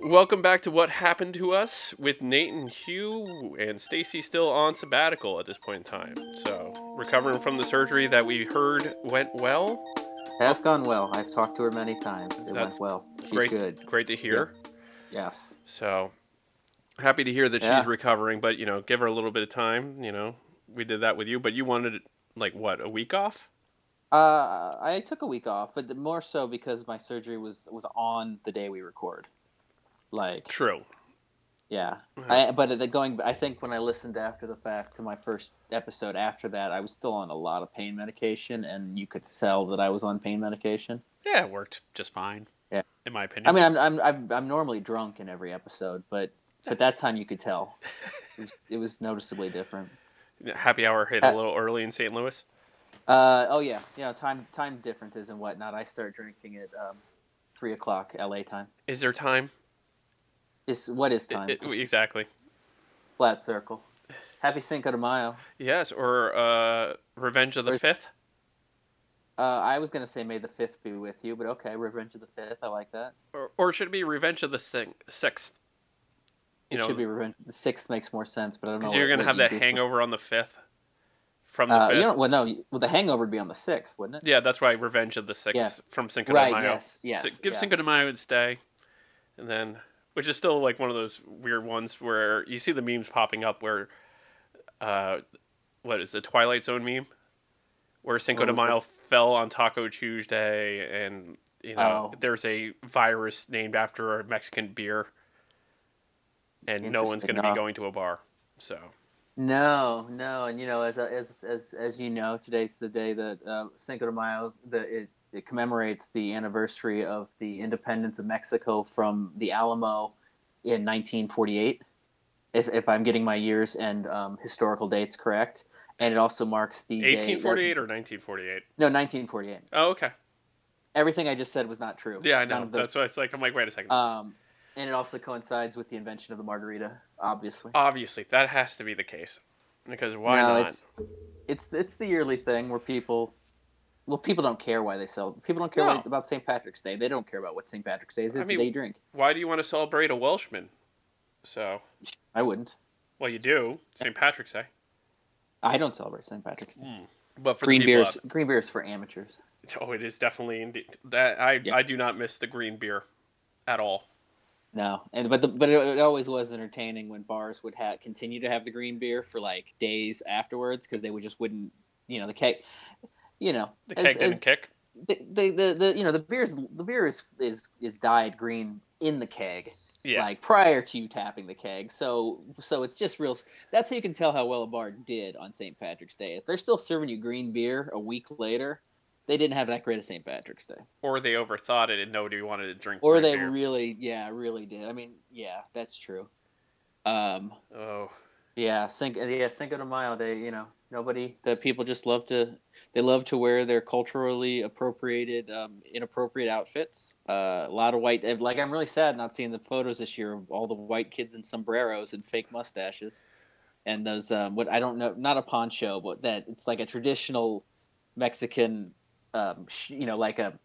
Welcome back to What Happened to Us with Nate and Hugh and Stacy still on sabbatical at this point in time. So, recovering from the surgery that we heard went well. Has gone well. I've talked to her many times. It That's went well. She's great, good. Great to hear. Yes. So, happy to hear that Yeah. she's recovering, but you know, give her a little bit of time, you know. We did that with you, but you wanted like what, a week off? Uh, I took a week off, but more so because my surgery was was on the day we record. Like, True. yeah. Mhm. I, but the going, I think when I listened after the fact to my first episode after that, I was still on a lot of pain medication, and you could tell that I was on pain medication. Yeah, it worked just fine. Yeah. In my opinion. I mean, I'm I'm I'm, I'm normally drunk in every episode, but but that time you could tell. It was, it was noticeably different. happy hour hit Uh, a little early in St. Louis. Uh, oh yeah, you know time time differences and whatnot. I start drinking at um, three o'clock LA time. Is there time? Is what is time? I- exactly. Flat circle. Happy Cinco de Mayo. Yes, or uh, Revenge of the Or- Fifth. Uh, I was gonna say May the fifth be with you, but okay, Revenge of the Fifth. I like that. Or, or should it be Revenge of the Sing- Sixth? It know, should be Revenge. The sixth makes more sense, but I don't know. because you're gonna have you that for- hangover on the fifth. From the Uh, fifth. you know, well, no. Well, the Hangover would be on the sixth, wouldn't it? yeah, that's why Revenge of the Sixth Yeah. from Cinco Right, de Mayo. yes, yes, So give yeah. Cinco de Mayo its day, and then which is still like one of those weird ones where you see the memes popping up where, uh, what is the Twilight Zone meme, where Cinco de? Mayo fell on Taco Tuesday, and you know Oh. there's a virus named after a Mexican beer, and no one's going to be going to a bar. So No, no, and you know, as as as as you know, today's the day that uh, Cinco de Mayo. The it, it commemorates the anniversary of the independence of Mexico from the Alamo in 1948. If if I'm getting my years and um, historical dates correct, and it also marks the day that- 1848 or 1948. no 1948. Oh, okay. Everything I just said was not true. Yeah, I know. That's why it's like I'm like, wait a second. Um, and it also coincides with the invention of the margarita, obviously. Obviously, that has to be the case, because why no, not? It's, it's it's the yearly thing where people, well, people don't care why they sell. People don't care No. about St. Patrick's Day. They don't care about what St. Patrick's Day is. I It's mean- a day drink. Why do you want to celebrate a Welshman? So, I wouldn't. well, you do St. Patrick's Day, I don't celebrate St. Patrick's Day. Hmm. but for green beers. Green beers for amateurs. oh, it is definitely indeed that I Yeah. I do not miss the green beer at all. No, and but the, but it, it always was entertaining when bars would have continue to have the green beer for like days afterwards because they would just wouldn't you know the keg, you know The keg as- didn't kick. the, the, the, the you know the beer's the beer is is is dyed green in the keg Yeah, like prior to you tapping the keg so so it's just real that's how you can tell how well a bar did on st patrick's day if they're still serving you green beer a week later they didn't have that great of st patrick's day or they overthought it and nobody wanted to drink. or they beer. really yeah really did i mean yeah that's true um Oh, yeah, Cinco, yeah, Cinco de Mayo. They, you know, nobody. The people just love to. They love to wear their culturally appropriated, um, inappropriate outfits. Uh, a lot of white. Like I'm really sad not seeing the photos this year of all the white kids in sombreros and fake mustaches, and those. Um, what I don't know, not a poncho, but that it's like a traditional Mexican. Um, sh- you know, like a.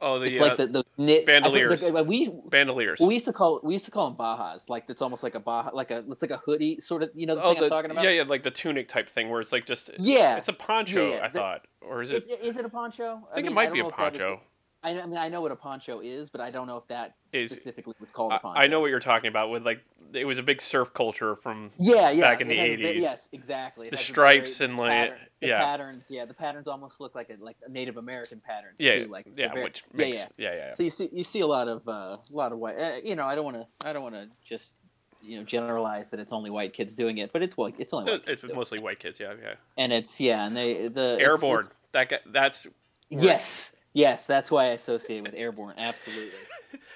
oh, the, It's uh, like the the knit. I think bandoliers. the- we bandoliers. we used to call we used to call them bajas. Like it's almost like a baja, like a it's like a hoodie sort of. You know the oh, thing the, I'm talking about. yeah, yeah, like the tunic type thing where it's like just Yeah. it's a poncho. Yeah, yeah, I the- thought, or is it? Is, is it a poncho? I think mean, it might be a poncho. I, I mean, I know what a poncho is, but I don't know if that Is- specifically was called a poncho. I know what you're talking about. With like, it was a big surf culture from Yeah, yeah. back in the has a bit- 80s. yes, exactly. It The stripes very- and, the like, pattern- the yeah. patterns. Yeah, the patterns almost look like a like Native American patterns yeah, too. Like yeah, very- which yeah, makes yeah. yeah, yeah. So you see, you see a lot of uh, a lot of white. Uh, you know, I don't want to, I don't want to just you know generalize that it's only white kids doing it, but it's white. It's only white. It's mostly white kids. Yeah, yeah. and it's yeah, and they the it's- Airborne. it's- That guy, that's Yes, yes, that's why I associate with Airborne. Absolutely.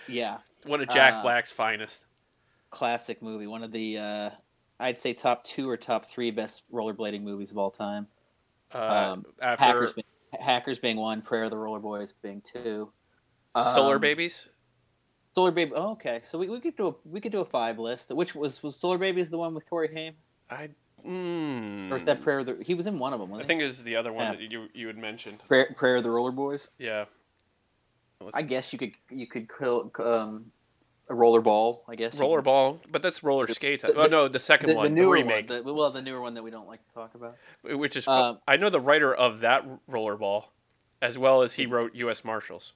Yeah. one of Jack Uh, Black's finest. classic movie. One of the uh, I'd say top two or top three best rollerblading movies of all time. Uh, um, after Hackers, being, Hackers being one, Prayer of the Roller Boys being two. Solar Um, Babies. Solar Baby. Oh, okay, so we, we could do a we could do a five list. Which was was Solar Babies the one with Corey Haim, I. Mm, or is that Prayer of the? He was in one of them. I Wasn't think it was the other one Yeah. that you you had mentioned. Prayer, Prayer of the Roller Boys. Yeah. Let's- I guess you could you could kill, um, a roller ball. I guess. roller ball, but that's roller skates. the- oh no, the second The, one, the the, newer remake, one. The, well, the newer one that we don't like to talk about. which is Um, I know the writer of that Rollerball, as well as he wrote U.S. Marshals.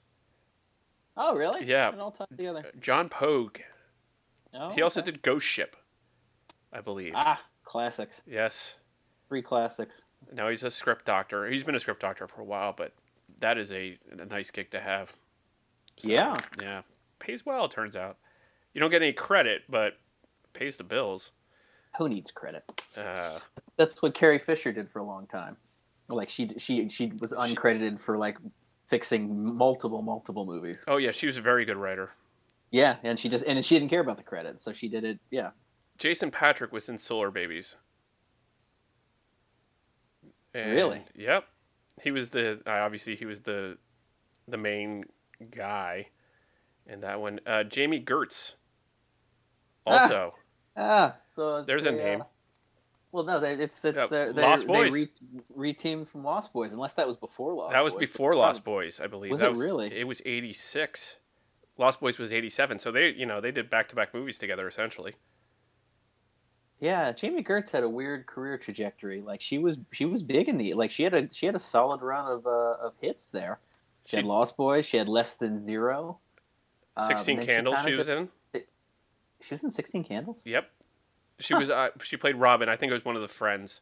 Oh, really? Yeah. And all tied together. John Pogue. Oh, he also okay. did Ghost Ship, I believe. Ah, classics. Yes. Three classics. Now he's a script doctor. He's been a script doctor for a while, but that is a, a nice gig to have. So, Yeah. Yeah. Pays well, it turns out. You don't get any credit, but pays the bills. Who needs credit? Uh, That's what Carrie Fisher did for a long time. Like she she she was uncredited for like fixing multiple multiple movies. oh yeah, she was a very good writer. Yeah, and she just and she didn't care about the credits, so she did it. Yeah. Jason Patric was in Solar Babies. And- Really? Yep. He was the uh, obviously he was the the main guy in that one. Uh, Jami Gertz. Ah. Also, Ah, so there's a they, uh, name. well, no, they, it's it's Yeah, they're, they Lost Boys. They re, reteamed from Lost Boys, unless that was before Lost. that was Boys. before Lost Boys, I believe. Was that it was, really? It was eighty six. Lost Boys was eighty seven. So they, you know, they did back to back movies together essentially. Yeah, Jami Gertz had a weird career trajectory. Like she was she was big in the like she had a she had a solid run of uh, of hits there. She, had Lost Boys. She had Less Than Zero. Um, Sixteen then Candles. kinda She was just- in. She was in Sixteen Candles. Yep. She Huh. was. Uh, she played Robin. I think it was one of the friends.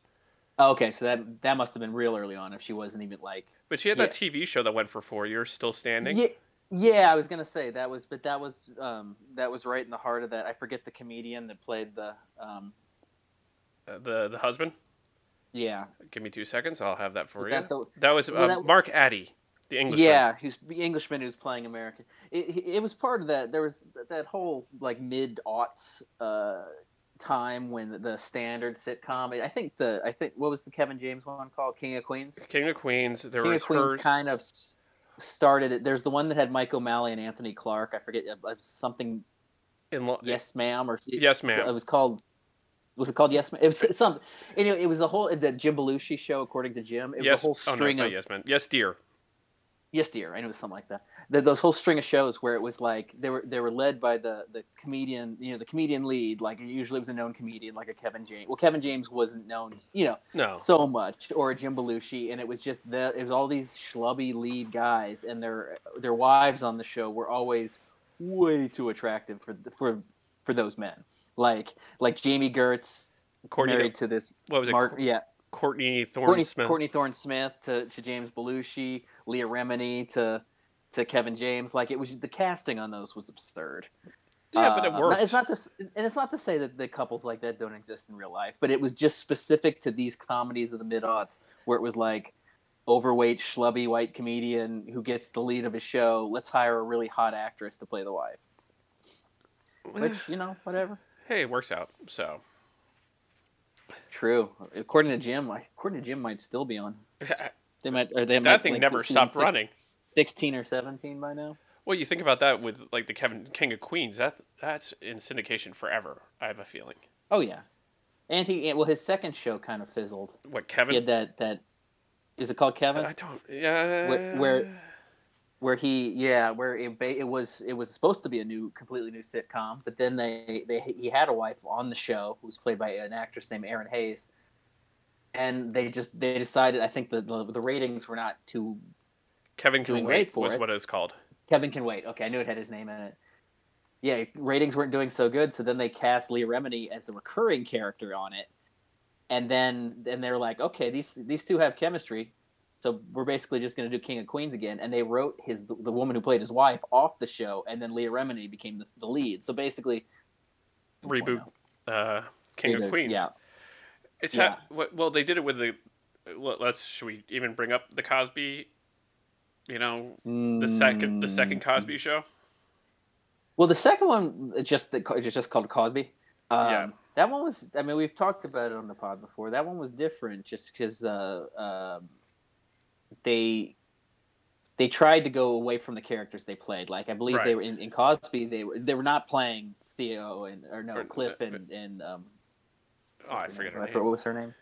Oh, okay, so that that must have been real early on if she wasn't even like. But she had that TV show that went for four years, still standing. Yeah, yeah, I was gonna say that was, but that was um that was right in the heart of that. I forget the comedian that played the um the the husband. yeah Give me two seconds. I'll have that for you. that the- that was uh, well, that- Mark Addy, the Englishman. Yeah, he's the Englishman who's playing American. It, it was part of that. There was that whole like mid aughts uh, time when the standard sitcom. I think the I think what was the Kevin James one called King of Queens. King of Queens. There King was of Queens hers. kind of started it. There's the one that had Mike O'Malley and Anthony Clark. I forget uh, something. in lo- Yes, ma'am, or Yes, ma'am. It was called. Was it called Yes, ma'am? It was something. Anyway, it was the whole the Jim Belushi show, according to Jim. It was yes. a whole oh no, string it's not of yes, man. Yes, dear. Yes, dear. I know it was something like that. The, those whole string of shows where it was like they were they were led by the the comedian, you know, the comedian lead. Like usually it was a known comedian, like a Kevin James. Well, Kevin James wasn't known, you know, No. so much, or a Jim Belushi, and it was just the it was all these schlubby lead guys, and their their wives on the show were always way too attractive for for for those men. Like like Jami Gertz Courtney. married to this what was it? Mark, yeah, Courtney Thorne Courtney, Smith. Courtney Thorne Smith to, to James Belushi, Leah Remini to to Kevin James. Like it was the casting on those was absurd. Yeah, but it Uh, worked. It's not to and it's not to say that the couples like that don't exist in real life, but it was just specific to these comedies of the mid aughts where it was like overweight schlubby white comedian who gets the lead of his show. Let's hire a really hot actress to play the wife. Which you know, whatever. Hey, it works out. So. True. According to Jim, according to Jim, might still be on. They might. Or they might, that thing like, never stopped six- running. 16 or 17 by now. Well, you think about that with like the Kevin King of Queens. That that's in syndication forever. I have a feeling. Oh yeah, and he well his second show kind of fizzled. What Kevin? had that that is it called Kevin I don't. Yeah. Where- where- where he yeah where it, it was it was supposed to be a new completely new sitcom, but then they they he had a wife on the show who was played by an actress named Erin Hayes, and they just they decided I think the the, the ratings were not too Kevin Can doing Wait great for was it. what it was called. Kevin can wait. Okay, I knew it had his name in it. Yeah, ratings weren't doing so good, so then they cast Leah Remini as a recurring character on it, and then then they're like, okay, these these two have chemistry, so we're basically just going to do King of Queens again. And they wrote his the, woman who played his wife off the show, and then Leah Remini became the, the lead. So basically, Reboot. Uh, King of Queens. Yeah, It's Yeah. ha- well, they did it with the. let- Let's should we even bring up the Cosby? You know, the second the second Mm. Cosby show. Well, the second one just the, it's just called Cosby. Um, Yeah. That one was. I mean, we've talked about it on the pod before. That one was different, just because uh, um, they they tried to go away from the characters they played. Like I believe they were in, in Cosby. They were they were not playing Theo and or no Or- Cliff uh, and and um, Oh, I forget her name. What was her name?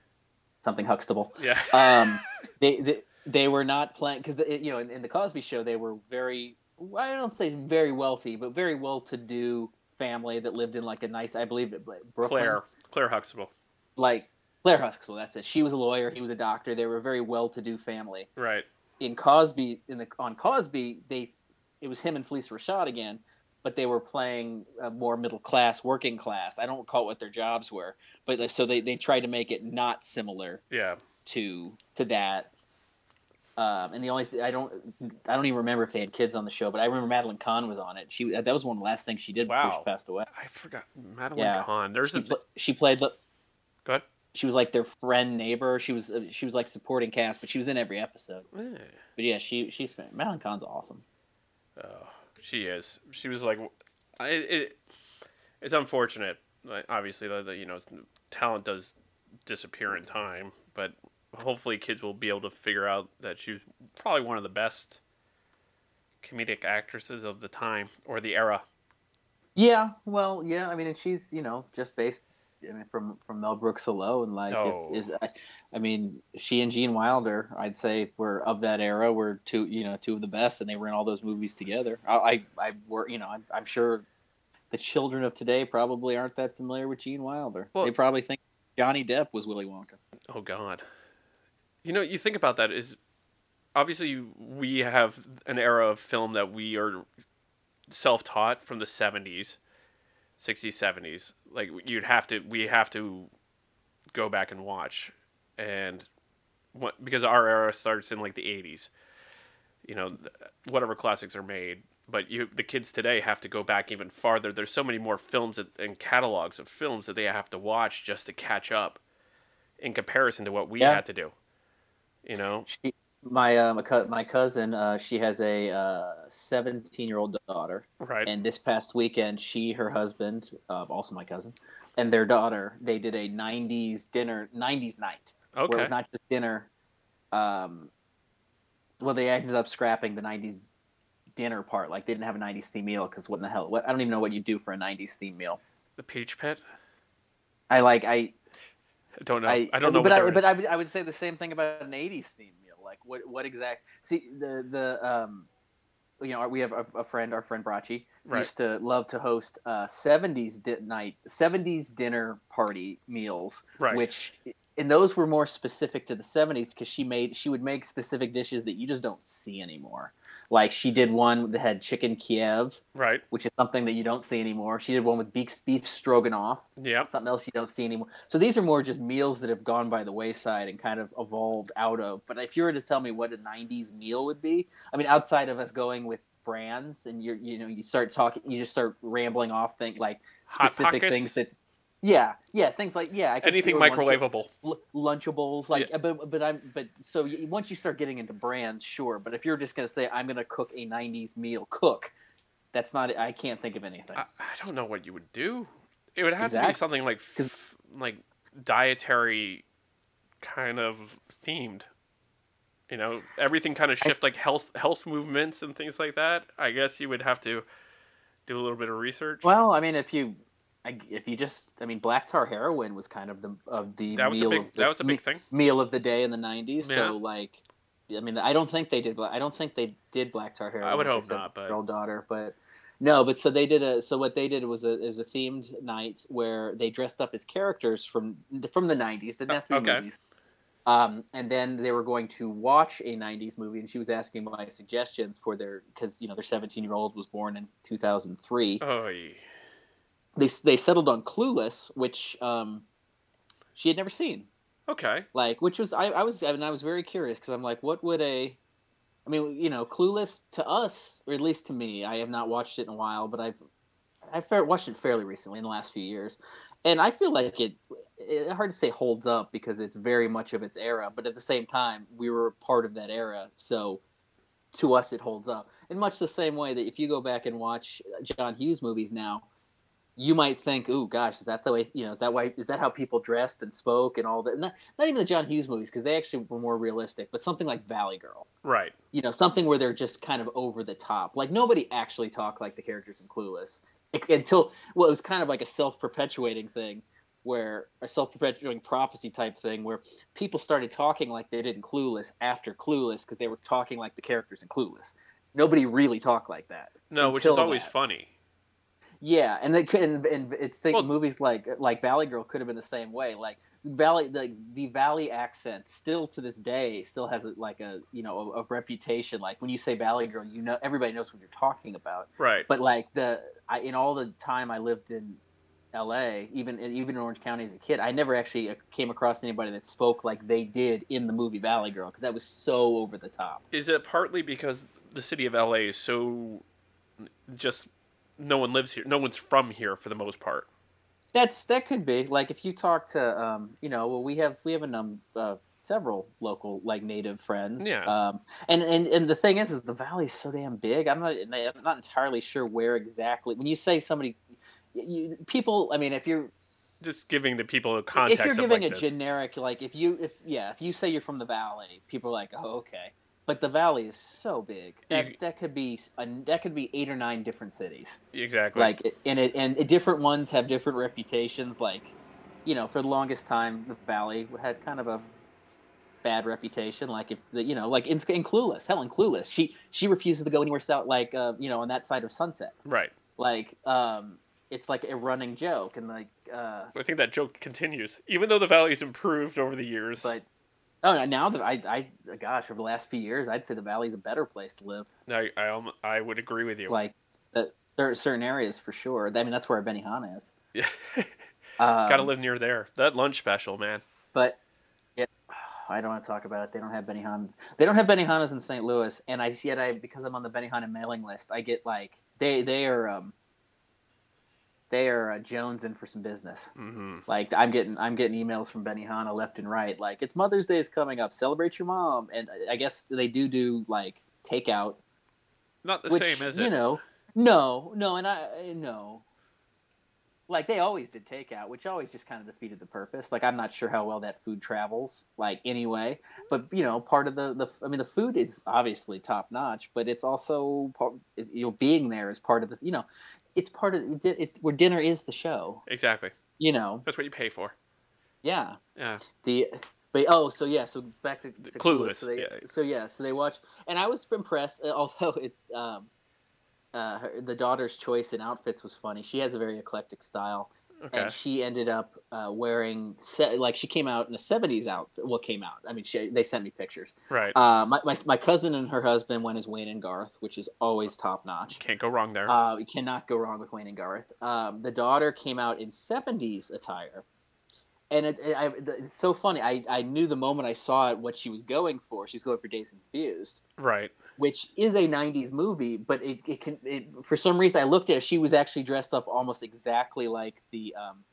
Something Huxtable Yeah. um, they, they they were not playing because you know in, in the Cosby Show they were very I don't say very wealthy, but very well-to-do family that lived in like a nice, I believe, it Brooklyn. Claire, Claire Huxtable. Like Claire Huxtable, that's it. She was a lawyer. He was a doctor. They were a very well-to-do family. Right. In Cosby, in the on Cosby, they it was him and Phylicia Rashad again, but they were playing a more middle class, working class. I don't recall what their jobs were, but so they they tried to make it not similar Yeah. to to that. Um, and the only th- I don't I don't even remember if they had kids on the show, but I remember Madeline Kahn was on it. She that was one of the last things she did before she passed away. I forgot Madeline Yeah. Kahn. There's She, a pl- she played. the- Go ahead. She was like their friend, neighbor. She was uh, she was like supporting cast, but she was in every episode. Eh. But yeah, she she's Madeline Kahn's awesome. Oh, she is. She was like, I, it. It's unfortunate. Like, obviously, the, the you know talent does disappear in time, but hopefully, kids will be able to figure out that she was probably one of the best comedic actresses of the time or the era. Yeah, well, yeah. I mean, and she's you know just based. I mean, from from Mel Brooks alone, like Oh. if, is I, I mean, she and Gene Wilder, I'd say were of that era. Were two you know two of the best, and they were in all those movies together. I I, I were you know I'm, I'm sure the children of today probably aren't that familiar with Gene Wilder. Well- they probably think Johnny Depp was Willy Wonka. Oh God. You know, you think about that is obviously we have an era of film that we are self-taught from the 70s, 60s, 70s. Like you'd have to we have to go back and watch and what because our era starts in like the 80s. You know, whatever classics are made, but you the kids today have to go back even farther. There's so many more films that, and catalogs of films that they have to watch just to catch up in comparison to what we Yeah. had to do. You know, She, my uh, my, cou- my cousin, uh, she has a 17 year old daughter. right? And this past weekend, she, her husband, uh, also my cousin, and their daughter, they did a '90s dinner, '90s night, okay where it was not just dinner. Um, well, they ended up scrapping the '90s dinner part. Like they didn't have a '90s theme meal because what in the hell? What I don't even know what you do for a '90s theme meal. the Peach Pit. I like I I don't know. I, I, don't know. But what I, but. I would, I would say the same thing about an '80s theme meal. Like what what exact? See the the um, you know we have a, a friend, our friend Brachi, Right. used to love to host uh, '70s di- night, '70s dinner party meals, right. which and those were more specific to the '70s because she made she would make specific dishes that you just don't see anymore. Like she did one that had chicken Kiev, right. which is something that you don't see anymore. She did one with beef beef stroganoff Yep. something else you don't see anymore. So these are more just meals that have gone by the wayside and kind of evolved out of. But if you were to tell me what a '90s meal would be, I mean, outside of us going with brands and you're you know you start talking, you just start rambling off things like specific things that. Yeah, yeah, things like yeah, I Anything microwavable. Lunchables, like, Yeah. Uh, but but I'm but so once you start getting into brands, sure. But if you're just gonna say I'm gonna cook a '90s meal, cook, that's not. I can't think of anything. I, I don't know what you would do. It would have to be something like f- like dietary kind of themed. You know, everything kind of shift like health health movements and things like that. I guess you would have to do a little bit of research. Well, I mean, if you, I, if you just, I mean, black tar heroin was kind of the of the that was a meal big of the, that was a me- big thing. meal of the day in the '90s. Yeah. So like, I mean, I don't think they did. I don't think they did black tar heroin. I would hope not, but- seven-year-old daughter, but no, but so they did a. So what they did was a it was a themed night where they dressed up as characters from from the '90s, the Uh, Death okay. movies. Um, and then they were going to watch a '90s movie, and she was asking my suggestions for their because you know their 17 year old was born in 2003 Oh, yeah. They they settled on Clueless, which um, she had never seen. okay. Like, which was I, I was I mean I was very curious because I'm like, what would a, I mean, you know, Clueless to us, or at least to me, I have not watched it in a while, but I've I've watched it fairly recently in the last few years, and I feel like it. it hard to say holds up because it's very much of its era, but at the same time, we were part of that era, so to us it holds up. In much the same way that if you go back and watch John Hughes movies now, you might think, "Ooh, gosh, is that the way? You know, is that why? Is that how people dressed and spoke and all that?" Not, not even the John Hughes movies because they actually were more realistic, but something like Valley Girl, Right. you know, something where they're just kind of over the top. Like nobody actually talked like the characters in Clueless until well, it was kind of like a self-perpetuating thing, where a self-perpetuating prophecy type thing, where people started talking like they did in Clueless after Clueless because they were talking like the characters in Clueless. nobody really talked like that. No, which is always that. funny. Yeah, and they could, and, and it's think Well- movies like like Valley Girl could have been the same way. Like Valley, the the Valley accent still to this day still has a, like a you know a, a reputation. Like when you say Valley Girl, you know everybody knows what you're talking about. Right. But like the I, in all the time I lived in L.A., even even in Orange County as a kid, I never actually uh, came across anybody that spoke like they did in the movie Valley Girl because that was so over the top. Is it partly because the city of LA is so just no one lives here, no one's from here for the most part. That's that could be like if you talk to um, you know well we have we have a num uh, several local like native friends Yeah. um, and and and the thing is is the valley's so damn big I'm not I'm not entirely sure where exactly when you say somebody you, people I mean if you're Just giving the people a context if you're giving like a this. generic like if you if yeah if you say you're from the valley people are like oh okay but the valley is so big that You- that could be a, that could be eight or nine different cities exactly. like and it and different ones have different reputations like you know for the longest time the valley had kind of a bad reputation like if the you know like in, in clueless hell in clueless she she refuses to go anywhere south like uh, you know on that side of sunset right. like um it's like a running joke and like uh I think that joke continues, even though the valley's improved over the years. but oh now that I, I gosh over the last few years i'd say the valley's a better place to live I, I, I would agree with you. like the, there are certain areas for sure i mean that's where benihana is yeah. um, Gotta live near there. That lunch special, man. But yeah, I don't want to talk about it. They don't have Benihana. They don't have Benihanas in St. Louis, and I yet I because I'm on the Benihana mailing list, I get like they they are um they are uh, Jones in for some business. hmm Like I'm getting I'm getting emails from Benny Benihana left and right. Like it's Mother's Day is coming up. Celebrate your mom, and I guess they do do like takeout, Not the which same, is you know no no and I no. Like they always did takeout, which always just kind of defeated the purpose. Like I'm not sure how well that food travels, like anyway. But you know, part of the the I mean, the food is obviously top notch, but it's also part, you know being there is part of the you know, it's part of it's where dinner is the show. Exactly. You know, That's what you pay for. yeah. Yeah. The but oh so yeah so back to, to Clueless, So, they, yeah. so yeah so they watch and I was impressed uh, although it's um uh her, the daughter's choice in outfits was funny. She has a very eclectic style Okay. and she ended up uh, wearing se- like she came out in a 70s outfit. Well, came out. I mean, she, they sent me pictures. right. Uh, my, my my cousin and her husband went as Wayne and Garth, which is always top notch. Can't go wrong there. Uh, you cannot go wrong with Wayne and Garth. Um, the daughter came out in 70s attire. And it, it, I, it's so funny. I, I knew the moment I saw it what she was going for. She was going for Dazed Confused, right. Which is a 90s movie, but it, it can. It, for some reason, I looked at it. She was actually dressed up almost exactly like the um,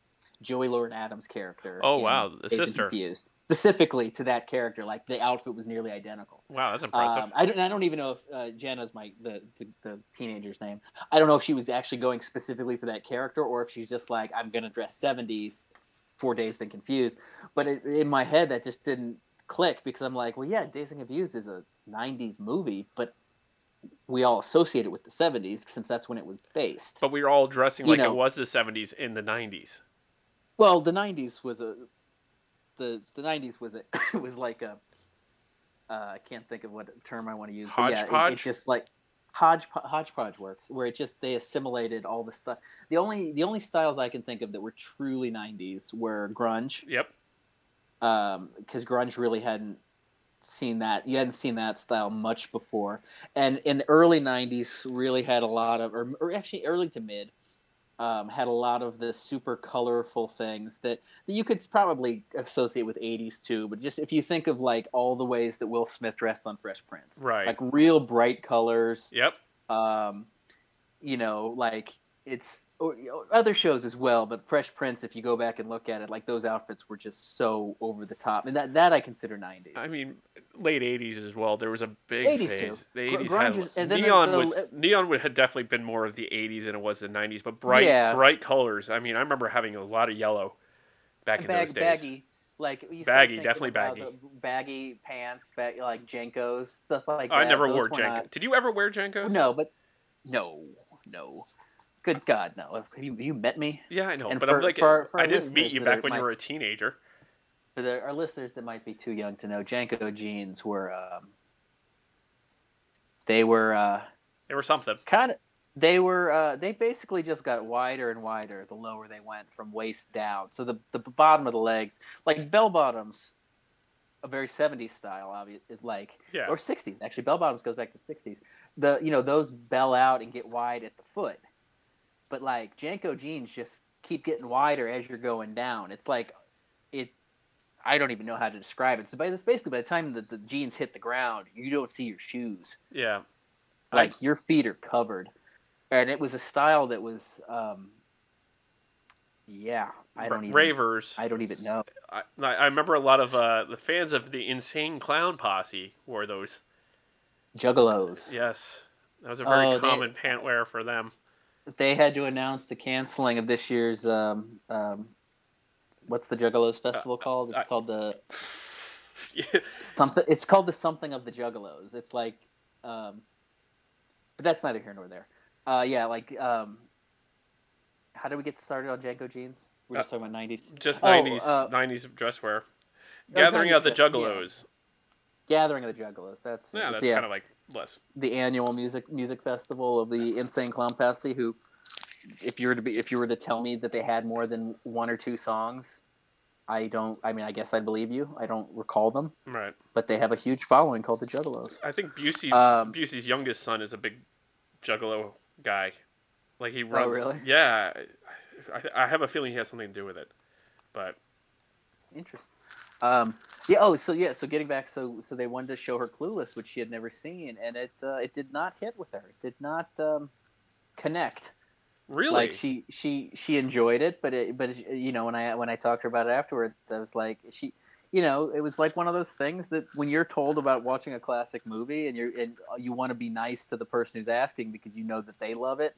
Joey Lauren Adams character. Oh, wow, the and sister. Confused. Specifically to that character, like the outfit was nearly identical. Wow, that's impressive. Um, I don't. I don't even know if uh, Jenna's my the, the the teenager's name. I don't know if she was actually going specifically for that character or if she's just like I'm gonna dress '70s, Four Dazed and Confused. But it, in my head, that just didn't click because I'm like, well, yeah, Dazed and Confused is a '90s movie, but we all associate it with the '70s since that's when it was based. but we were all dressing you like know- it was the 70s in the 90s. Well, the '90s was a the the '90s was a was like a uh, I can't think of what term I want to use. But yeah, it- Hodgepodge? it's just like hodgepodge, hodgepodge works, where it just they assimilated all the stuff. The only the only styles I can think of that were truly '90s were grunge, Yep. Because grunge really hadn't seen that you hadn't seen that style much before and in the early 90s really had a lot of or, or actually early to mid um, had a lot of the super colorful things that, that you could probably associate with 80s too but just if you think of like all the ways that will smith dressed on fresh prince Right. like real bright colors Yep. um, you know, like it's or, you know, other shows as well. But Fresh Prince, if you go back and look at it, like those outfits were just so over the top, and that that I consider '90s. I mean, late 80s as well. There was a big 80s too. The 80s grunge had is- and then the- neon the- was uh, neon would had definitely been more of the 80s than it was the 90s, but bright Yeah. bright colors. I mean, I remember having a lot of yellow back in Bag, those days. baggy, like Baggy, definitely baggy. baggy pants, bag, like JNCOs, stuff like that. I never Those wore were JNCO. not- Did you ever wear JNCOs? No, but no, no. Good God, no! Have you, have you met me? Yeah, I know, And but for- I'm like, for for I didn't meet you back when you were a teenager. For the, our listeners that might be too young to know, JNCO jeans were um, they were uh, They were something. Kind of. They were. Uh, they basically just got wider and wider the lower they went from waist down. So the the bottom of the legs, like bell bottoms, a very '70s style, obviously, like Yeah. or '60s. Actually, bell bottoms goes back to '60s. The you know those bell out and get wide at the foot, but like JNCO jeans just keep getting wider as you're going down. It's like it. I don't even know how to describe it. So by this, basically, by the time that the jeans hit the ground, you don't see your shoes Yeah. I- like your feet are covered and it was a style that was um yeah i don't even Ravers. i don't even know I, I remember a lot of uh, the fans of the Insane Clown Posse wore those. juggalos Yes, that was a very Oh, they- common pant wear for them. They had to announce the canceling of this year's um um what's the juggalos festival called it's I- called the Yeah. something it's called the something of the juggalos it's like um but that's neither here nor there uh yeah like um how do we get started on JNCO jeans we're just talking about 90s Just Oh, nineties, uh, nineties dress wear. Oh, Gathering 90s of the dress- yeah. Juggalos. gathering of the juggalos that's Yeah, that's kind of like less. the annual music music festival of the Insane Clown Posse. Who, if you were to be, if you were to tell me that they had more than one or two songs, I don't. I mean, I guess I'd believe you. I don't recall them, Right. but they have a huge following called the Juggalos. I think Busey, Um, Busey's youngest son is a big Juggalo guy. Like he runs. Oh, really? Yeah. I, I have a feeling he has something to do with it. But Interesting. Um, yeah. Oh, so yeah. So getting back, so so they wanted to show her Clueless, which she had never seen, and it uh, it did not hit with her. It did not um, connect. really, like she she she enjoyed it but it but you know when i when i talked to her about it afterwards i was like she you know it was like one of those things that when you're told about watching a classic movie and you're and you want to be nice to the person who's asking because you know that they love it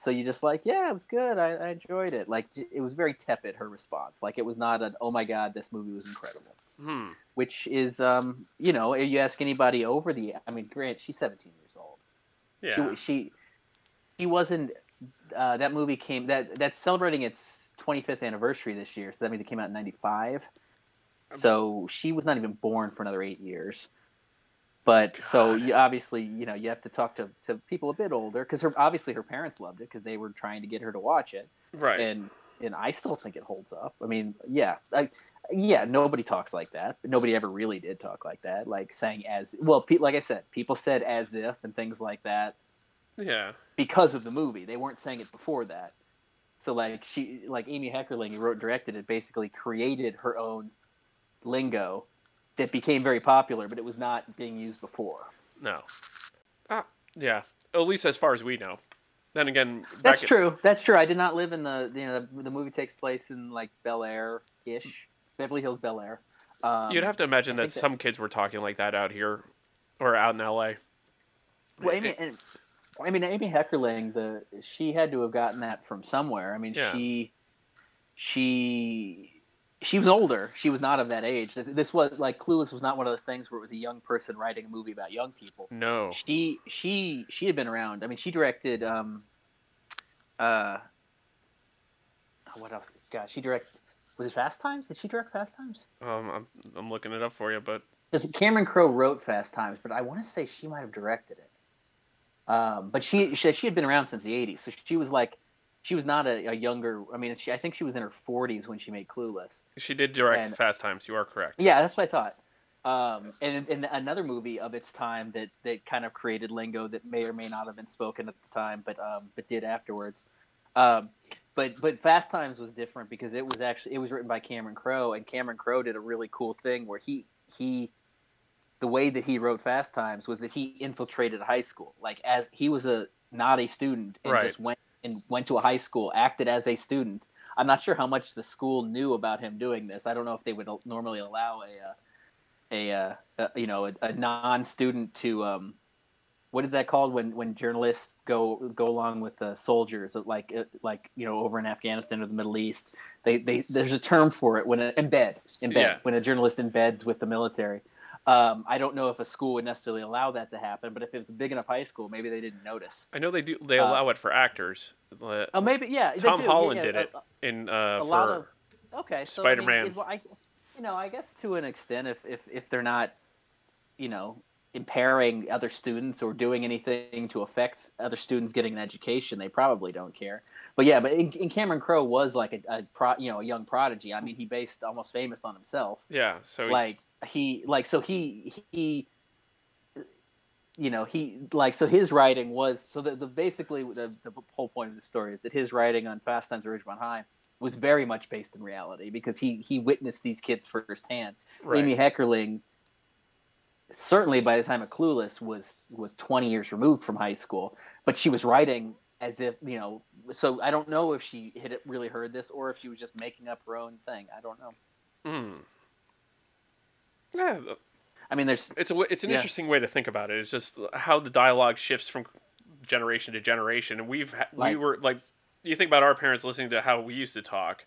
so you just like yeah it was good i, I enjoyed it like it was very tepid her response like it was not an oh my god this movie was incredible hmm. which is um you know if you ask anybody over the i mean grant she's 17 years old Yeah. she she she wasn't. Uh, that movie came that that's celebrating its 25th anniversary this year, so that means it came out in '95. So she was not even born for another eight years. But so you obviously you know you have to talk to, to people a bit older because her obviously her parents loved it because they were trying to get her to watch it right. and and I still think it holds up. I mean, yeah, I, yeah, nobody talks like that, nobody ever really did talk like that, like saying as well. Pe- like I said, people said as if and things like that yeah. because of the movie. They weren't saying it before that. So like she, like Amy Heckerling, who wrote and directed it, basically created her own lingo that became very popular, but it was not being used before. No. Ah, yeah. At least as far as we know. Then again, back That's at- true. That's true. I did not live in the you know the, the movie takes place in like Bel Air ish, Beverly Hills Bel Air. Um, You'd have to imagine that that- some kids were talking like that out here, or out in L.A. Well, Amy, and, I mean, Amy Heckerling, the she had to have gotten that from somewhere. I mean, Yeah. she, she, she was older. She was not of that age. This was like Clueless was not one of those things where it was a young person writing a movie about young people. No. She, she, she had been around. I mean, she directed. Um, uh, oh, what else? God, she directed. Was it Fast Times? Did she direct Fast Times? Um, I'm, I'm looking it up for you, but Because Cameron Crowe wrote Fast Times, but I want to say she might have directed it. Um, but she, she she had been around since the '80s, so she was like, she was not a, a younger. I mean, she, I think she was in her 40s when she made Clueless. she did direct And- Fast Times. You are correct. Yeah, that's what I thought. Um, and, and another movie of its time that, that kind of created lingo that may or may not have been spoken at the time, but um, but did afterwards. Um, but but Fast Times was different because it was actually it was written by Cameron Crowe, and Cameron Crowe did a really cool thing where he he the way that he wrote Fast Times was that he infiltrated high school, like as he was a not a student and Right. just went and went to a high school, acted as a student. I'm not sure how much the school knew about him doing this. I don't know if they would normally allow a uh, a, uh, a you know a, a non-student to um, what is that called when when journalists go go along with the soldiers like uh, like you know over in Afghanistan or the Middle East they, they there's a term for it when it embed embed Yeah. when a journalist embeds with the military. Um, I don't know if a school would necessarily allow that to happen, but if it was a big enough high school, maybe they didn't notice. I know they do. They Uh, allow it for actors. Uh, Oh, maybe yeah. they Tom do. Yeah, Holland yeah, did a- it in uh, a for lot of okay so Spider-Man. I mean, is, I, you know i guess to an extent if if if they're not you know impairing other students or doing anything to affect other students getting an education, they probably don't care. But yeah, but in, in Cameron Crowe was like a, a pro, you know a young prodigy. I mean, he based almost famous on himself. Yeah. So he- Like he like so he he you know he like so his writing was so the, the basically the, the whole point of the story is that his writing on Fast Times at Ridgemont High was very much based in reality because he he witnessed these kids firsthand. right. Amy Heckerling certainly by the time of Clueless was was 20 years removed from high school, but she was writing as if you know. So I don't know if she had really heard this or if she was just making up her own thing. I don't know. Mm. Yeah, I mean, there's it's a w- it's an Yeah. interesting way to think about it. It's just how the dialogue shifts from generation to generation, and we've ha- we were like you think about our parents listening to how we used to talk,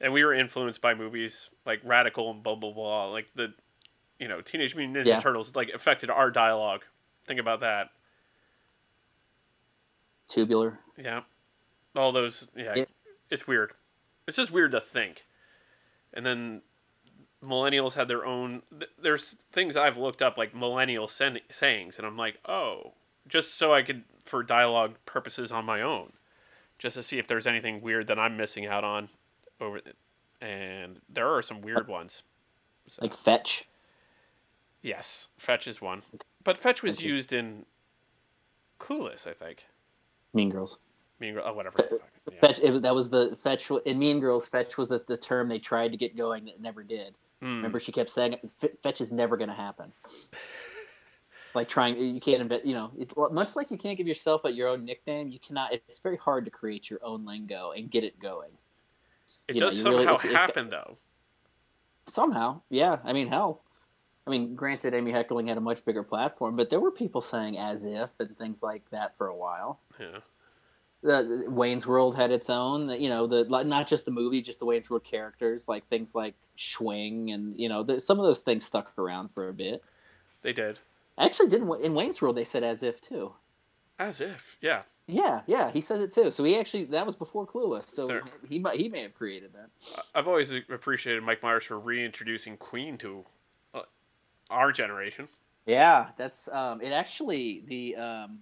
and we were influenced by movies like Radical and blah blah blah, like the you know Teenage Mutant Ninja Yeah. Turtles like affected our dialogue. Think about that. tubular. Yeah, all those. Yeah, Yeah. it's weird. It's just weird to think. And then millennials had their own. th- There's things I've looked up like millennial sen- sayings, and I'm like, oh, just so I could for dialogue purposes on my own, just to see if there's anything weird that I'm missing out on. Over, and there are some weird ones. So, like fetch. yes, fetch is one, but fetch was Fetch is- used in Clueless, I think. Mean Girls. Mean, oh, whatever. yeah. Fetch. It, that was the fetch in Mean Girls. Fetch was the, the term they tried to get going that never did. Hmm. Remember, she kept saying, "F- "Fetch is never going to happen." like trying, you can't invent. You know, it, much like you can't give yourself a, your own nickname, you cannot. It's very hard to create your own lingo and get it going. It you know, does you somehow really- it's- it's- happen though. Somehow, yeah. I mean, hell. I mean, granted, Amy Heckerling had a much bigger platform, but there were people saying "as if" and things like that for a while. Yeah. The Wayne's World had its own, you know, the not just the movie, just the Wayne's World characters, like things like Schwing, and you know, the, some of those things stuck around for a bit. They did. Actually, didn't in Wayne's World they said as if too. As if. Yeah. Yeah, yeah, he says it too. So he actually that was before Clueless, so There. he might he may have created that. I've always appreciated Mike Myers for reintroducing Queen to uh, our generation. Yeah, that's um, it. Actually, the um,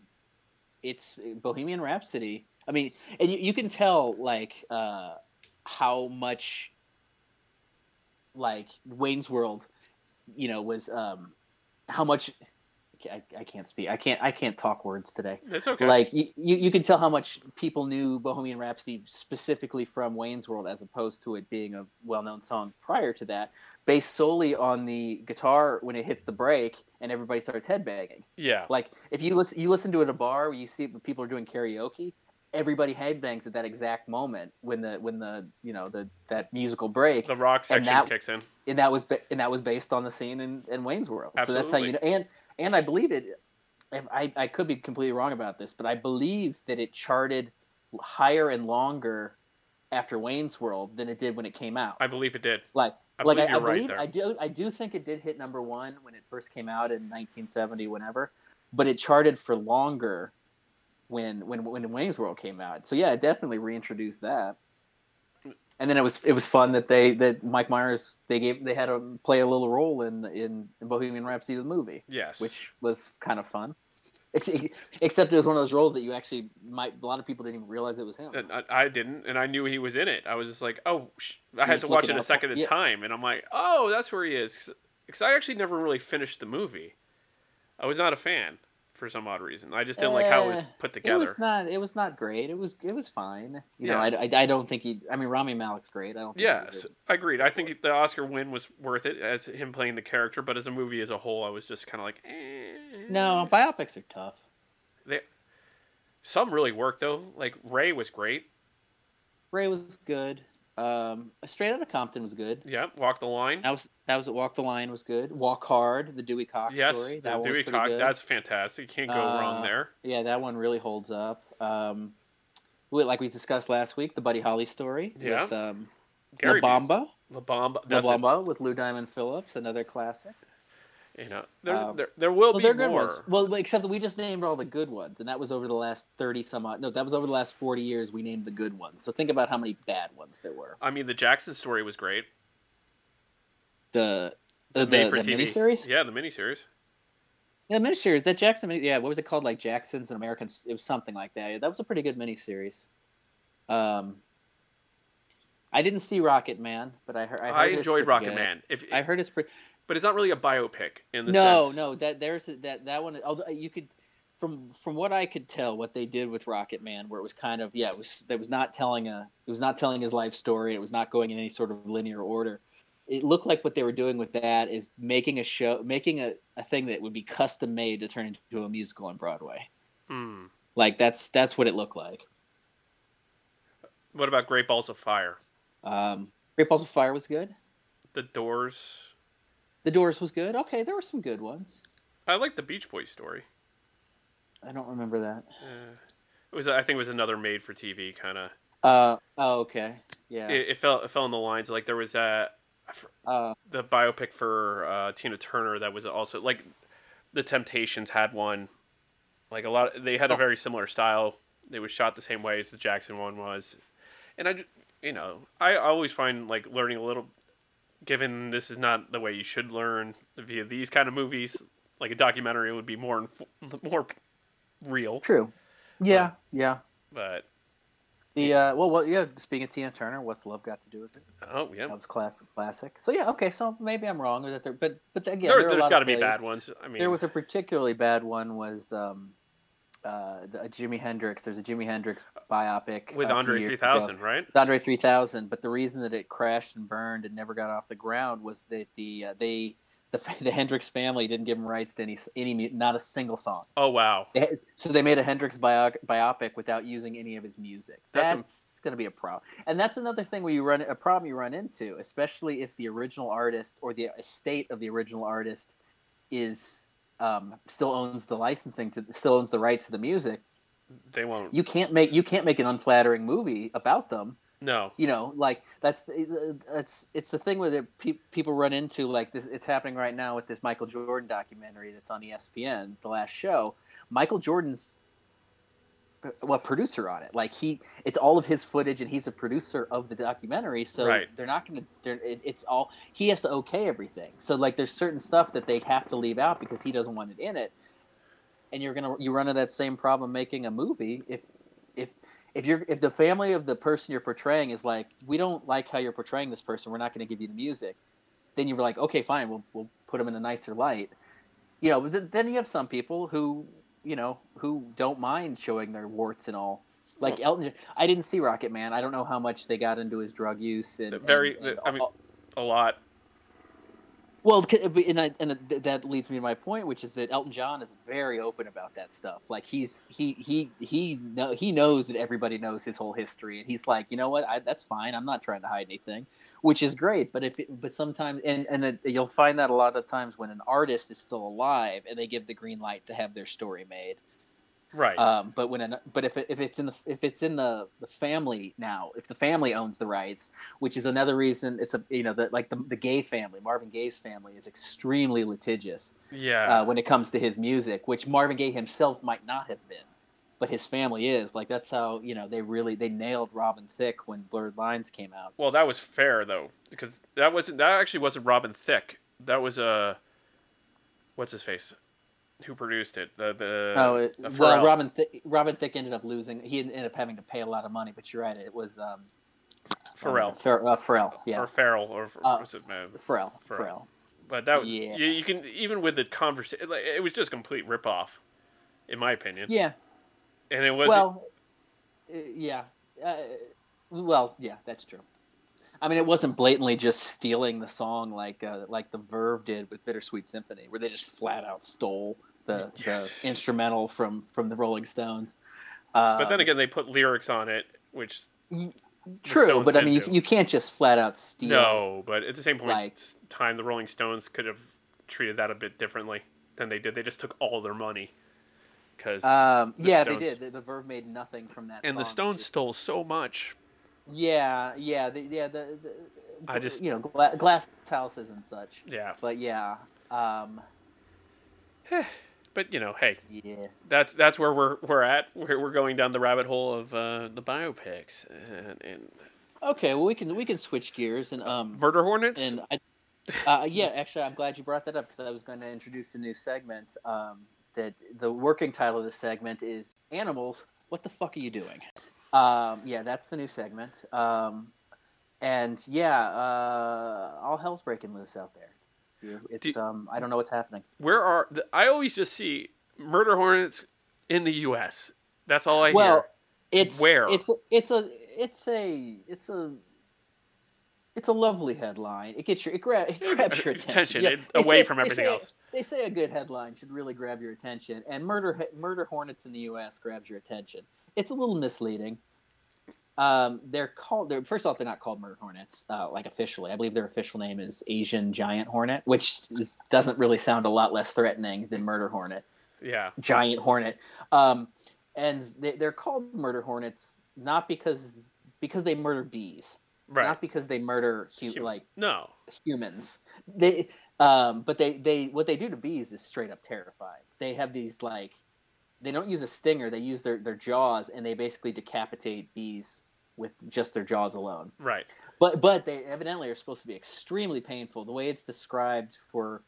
it's Bohemian Rhapsody. I mean, and you, you can tell like uh, how much like Wayne's World, you know, was um, how much. I, I can't speak. I can't. I can't talk words today. It's okay. Like you, you, you can tell how much people knew Bohemian Rhapsody specifically from Wayne's World, as opposed to it being a well-known song prior to that, based solely on the guitar when it hits the break and everybody starts headbanging. yeah. Like if you listen, you listen to it at a bar where you see people are doing karaoke. Everybody headbangs at that exact moment when the when the you know the that musical break, The rock section that- kicks in. and that was and that was based on the scene in, in Wayne's World. So that's how you know. And and I believe it. I I could be completely wrong about this, but I believe that it charted higher and longer after Wayne's World than it did when it came out. I believe it did. like I like believe I, I right believe there. I do I do think it did hit number one when it first came out in 1970, whenever, but it charted for longer when when when Wayne's World came out. So yeah, it definitely reintroduced that. And then it was it was fun that they that Mike Myers they gave they had to play a little role in in, in Bohemian Rhapsody the movie, Yes. which was kind of fun. Except it was one of those roles that you actually might a lot of people didn't even realize it was him. I, I didn't, and I knew he was in it. I was just like, oh, sh-. I had to watch it a second at yeah. time, and I'm like, oh, that's where he is. Because I actually never really finished the movie. I was not a fan for some odd reason. I just didn't like how it was Eh, put It together. was not. It was not great. It was. It was fine. You know, I, I, I don't think he. I mean, Rami Malek's great. I don't. Yes, I agreed. I think the Oscar win was worth it as him playing the character, but as a movie as a whole, I was just kind of like, eh. No, biopics are tough. They, some really work though. Like Ray was great. Ray was good. Um, Straight Outta Compton was good. Yeah, Walk the Line. That was that was Walk the Line was good. Walk Hard, the Dewey Cox yes, story. That Dewey Cox. good. That's fantastic. You can't go wrong Uh, there. Yeah, that one really holds up. Um, like we discussed last week, the Buddy Holly story Yeah. with um, La Bamba. La Bamba. La Bamba with Lou Diamond Phillips, another classic. You know, Um, there there will Well, be more. Well, except that we just named all the good ones, and that was over the last thirty some odd. No, that was over the last forty years. We named the good ones. So think about how many bad ones there were. I mean, the Jackson story was great. The the, the, the TV miniseries. Yeah, the miniseries. Yeah, miniseries. That Jackson, yeah, what was it called? Like Jackson's and Americans. It was something like that. Yeah, that was a pretty good miniseries. Um, I didn't see Rocket Man, but I heard. I, I, heard it's enjoyed Rocket good. Man. If I heard it's pretty. But it's not really a biopic in the No, sense. no, no, that there's a- that that one. Although you could, from from what I could tell, what they did with Rocketman, where it was kind of yeah, it was that was not telling a, it was not telling his life story. It was not going in any sort of linear order. It looked like what they were doing with that is making a show, making a, a thing that would be custom made to turn into a musical on Broadway. Hmm. Like that's that's what it looked like. What about Great Balls of Fire? Um, Great Balls of Fire was good. The Doors. The Doors was good. Okay, there were some good ones. I like the Beach Boys story. I don't remember that. Uh, it was I think it was another made for TV kind of. Uh oh, okay, yeah. It, it fell it fell in the lines like there was fr- Uh, the biopic for uh, Tina Turner that was also like the Temptations had one. Like a lot, they had a Oh. very similar style. they was shot the same way as the Jackson one was, and I, you know, I always find like learning a little. Given this is not the way you should learn via these kind of movies, like a documentary would be more inf- more real. true. Yeah, yeah. But The uh, well, well, yeah. Speaking of Tina Turner, what's love got to do with it? oh yeah, That was classic, classic. So yeah, okay. So maybe I'm wrong with it, there, but but again, there, there, there's got got to be bad ones. I mean, There was a particularly bad one. Was um, uh, the, Jimi Hendrix? There's a Jimi Hendrix biopic with Andre years three ago. right? With Andre 3000, but the reason that it crashed and burned and never got off the ground was that the uh, they the, the Hendrix family didn't give him rights to any any not a single song. Oh wow, They so they made a Hendrix bio, biopic without using any of his music. That's That's, going to be a problem, and that's another thing where you run a problem you run into, especially if the original artist or the estate of the original artist is um, still owns the licensing to still owns the rights to the music. they won't. You can't make you can't make an unflattering movie about them no, you know like that's that's it's the thing where the pe- people run into like this it's happening right now with this michael jordan documentary that's on espn the last show michael jordan's well producer on it. Like he it's all of his footage and he's a producer of the documentary so Right. they're not going to it, it's all he has to okay everything. So like there's certain stuff that they have to leave out because he doesn't want it in it. And you're gonna you run into that same problem making a movie if if if you're if the family of the person you're portraying is like we don't like how you're portraying this person. We're not going to give you the music. Then you're like okay fine. We'll we'll put them in a nicer light. You know th- then you have some people who you know who don't mind showing their warts and all like Elton I didn't see Rocketman I don't know how much they got into his drug use and The very- and- and the- I mean- all- a lot. Well, and, I, and that leads me to my point, which is that Elton John is very open about that stuff. Like he's he he he know, he knows that everybody knows his whole history, and he's like, you know what, I, that's fine. I'm not trying to hide anything, which is great. But if it, but sometimes, and and it, you'll find that a lot of times when an artist is still alive and they give the green light to have their story made. Right. Um, but when an, but if it, if it's in the if it's in the, the family now, if the family owns the rights, which is another reason it's a you know that like the, the Gaye family, Marvin Gaye's family is extremely litigious yeah. uh, when it comes to his music, which Marvin Gaye himself might not have been, but his family is. Like that's how you know they really they nailed Robin Thicke when Blurred Lines came out. well, that was fair though, because that wasn't that actually wasn't Robin Thicke. That was uh, what's his face, who produced it? The the oh, it, the well, Robin Thicke, Robin Thicke ended up losing. He ended up having to pay a lot of money, but you're right. It was um, Pharrell Pharrell, uh, Pharrell, yeah, or Farrell or Uh, what's it man? Pharrell, Pharrell. Pharrell. But that yeah. you, you can even with the conversation, like, it was just complete rip off, in my opinion. Yeah. And it was well, uh, yeah. Uh, well, yeah, that's true. I mean, it wasn't blatantly just stealing the song like uh, like the Verve did with Bittersweet Symphony, where they just flat out stole the, Yes. the instrumental from from the Rolling Stones. Um, but then again, they put lyrics on it, which true. But I mean, you, do. you can't just flat out steal. no. But at the same point, Like- time the Rolling Stones could have treated that a bit differently than they did. They just took all their money, because Um, The yeah, Stones. they did. The, the Verve made nothing from that. and the Stones is- stole so much. Yeah, yeah, the, yeah. The, the I just- you know gla- glass houses and such. Yeah, But yeah, um, but you know, hey, yeah. that's that's where we're we're at. We're we're going down the rabbit hole of uh, the biopics and, and Okay, well we can we can switch gears and um Murder Hornets. and I, Uh, yeah, actually, I'm glad you brought that up because I was going to introduce a new segment. Um, that the working title of the segment is "Animals, What the Fuck Are You Doing?" Um, yeah, that's the new segment. Um, and yeah, uh, all hell's breaking loose out there. It's Do- um, I don't know what's happening. Where are the, I always just see murder hornets in the U.S. That's all I well, hear. it's Where? it's a, it's a it's a it's a it's a lovely headline. It gets your it, grab, it grabs your attention, Attention, it- away say- from they everything say- else. They say a good headline should really grab your attention, and murder murder hornets in the U.S. grabs your attention. It's a little misleading. Um, they're called. They're, first off, they're not called murder hornets, uh, like officially. I believe their official name is Asian giant hornet, which is, doesn't really sound a lot less threatening than murder hornet Yeah. giant hornet. Um, and they, they're called murder hornets not because because they murder bees, Right. not because they murder hu- Hum- like no. humans. They um, but they they what they do to bees is straight up terrifying. They have these like they don't use a stinger. They use their their jaws and they basically decapitate bees with just their jaws alone. Right. But but they evidently are supposed to be extremely painful. The way it's described for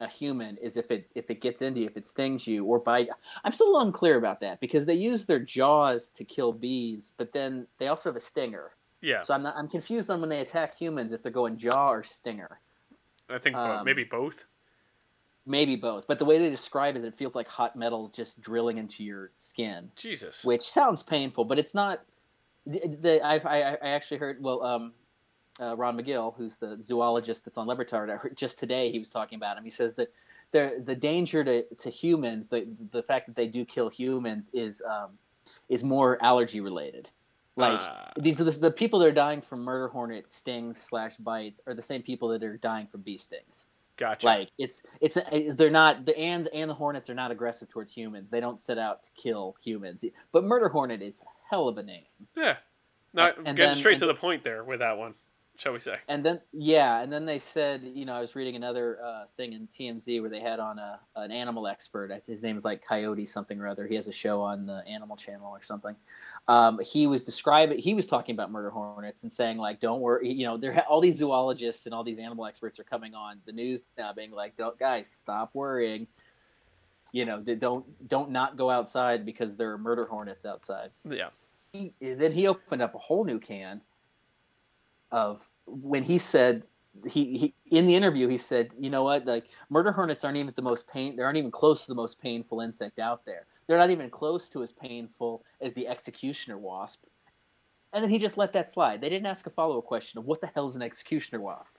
a human is if it if it gets into you, if it stings you or bite. I'm still unclear about that because they use their jaws to kill bees, but then they also have a stinger. Yeah. So I'm not I'm confused on when they attack humans if they're going jaw or stinger. I think um, maybe both. Maybe both. But the way they describe it, it feels like hot metal just drilling into your skin, Jesus. which sounds painful, but it's not. The, the I've, I I actually heard well um, uh, Ron Magill, who's the zoologist that's on Libertard, just today he was talking about him. He says that the the danger to, to humans, the the fact that they do kill humans is um, is more allergy related. Like Ah. these are the, the people that are dying from murder hornet stings slash bites are the same people that are dying from bee stings. Gotcha. Like it's it's they're not the and and the hornets are not aggressive towards humans. They don't set out to kill humans. But murder hornet is hell of a name. yeah. Not and getting then- straight and- to the point there with that one, shall we say? And then yeah, and then they said you know I was reading another uh, thing in TMZ where they had on a an animal expert. His name is like Coyote something or other. He has a show on the Animal Channel or something. Um, he was describing he was talking about murder hornets and saying like don't worry you know there all these zoologists and all these animal experts are coming on the news now being like don't guys stop worrying. You know, don't don't not go outside because there are murder hornets outside Yeah. he, then he opened up a whole new can of when he said he, he in the interview he said you know what? Like murder hornets aren't even the most pain they aren't even close to the most painful insect out there. They're not even close to as painful as the executioner wasp. And then he just let that slide. They didn't ask a follow-up question of what the hell is an executioner wasp?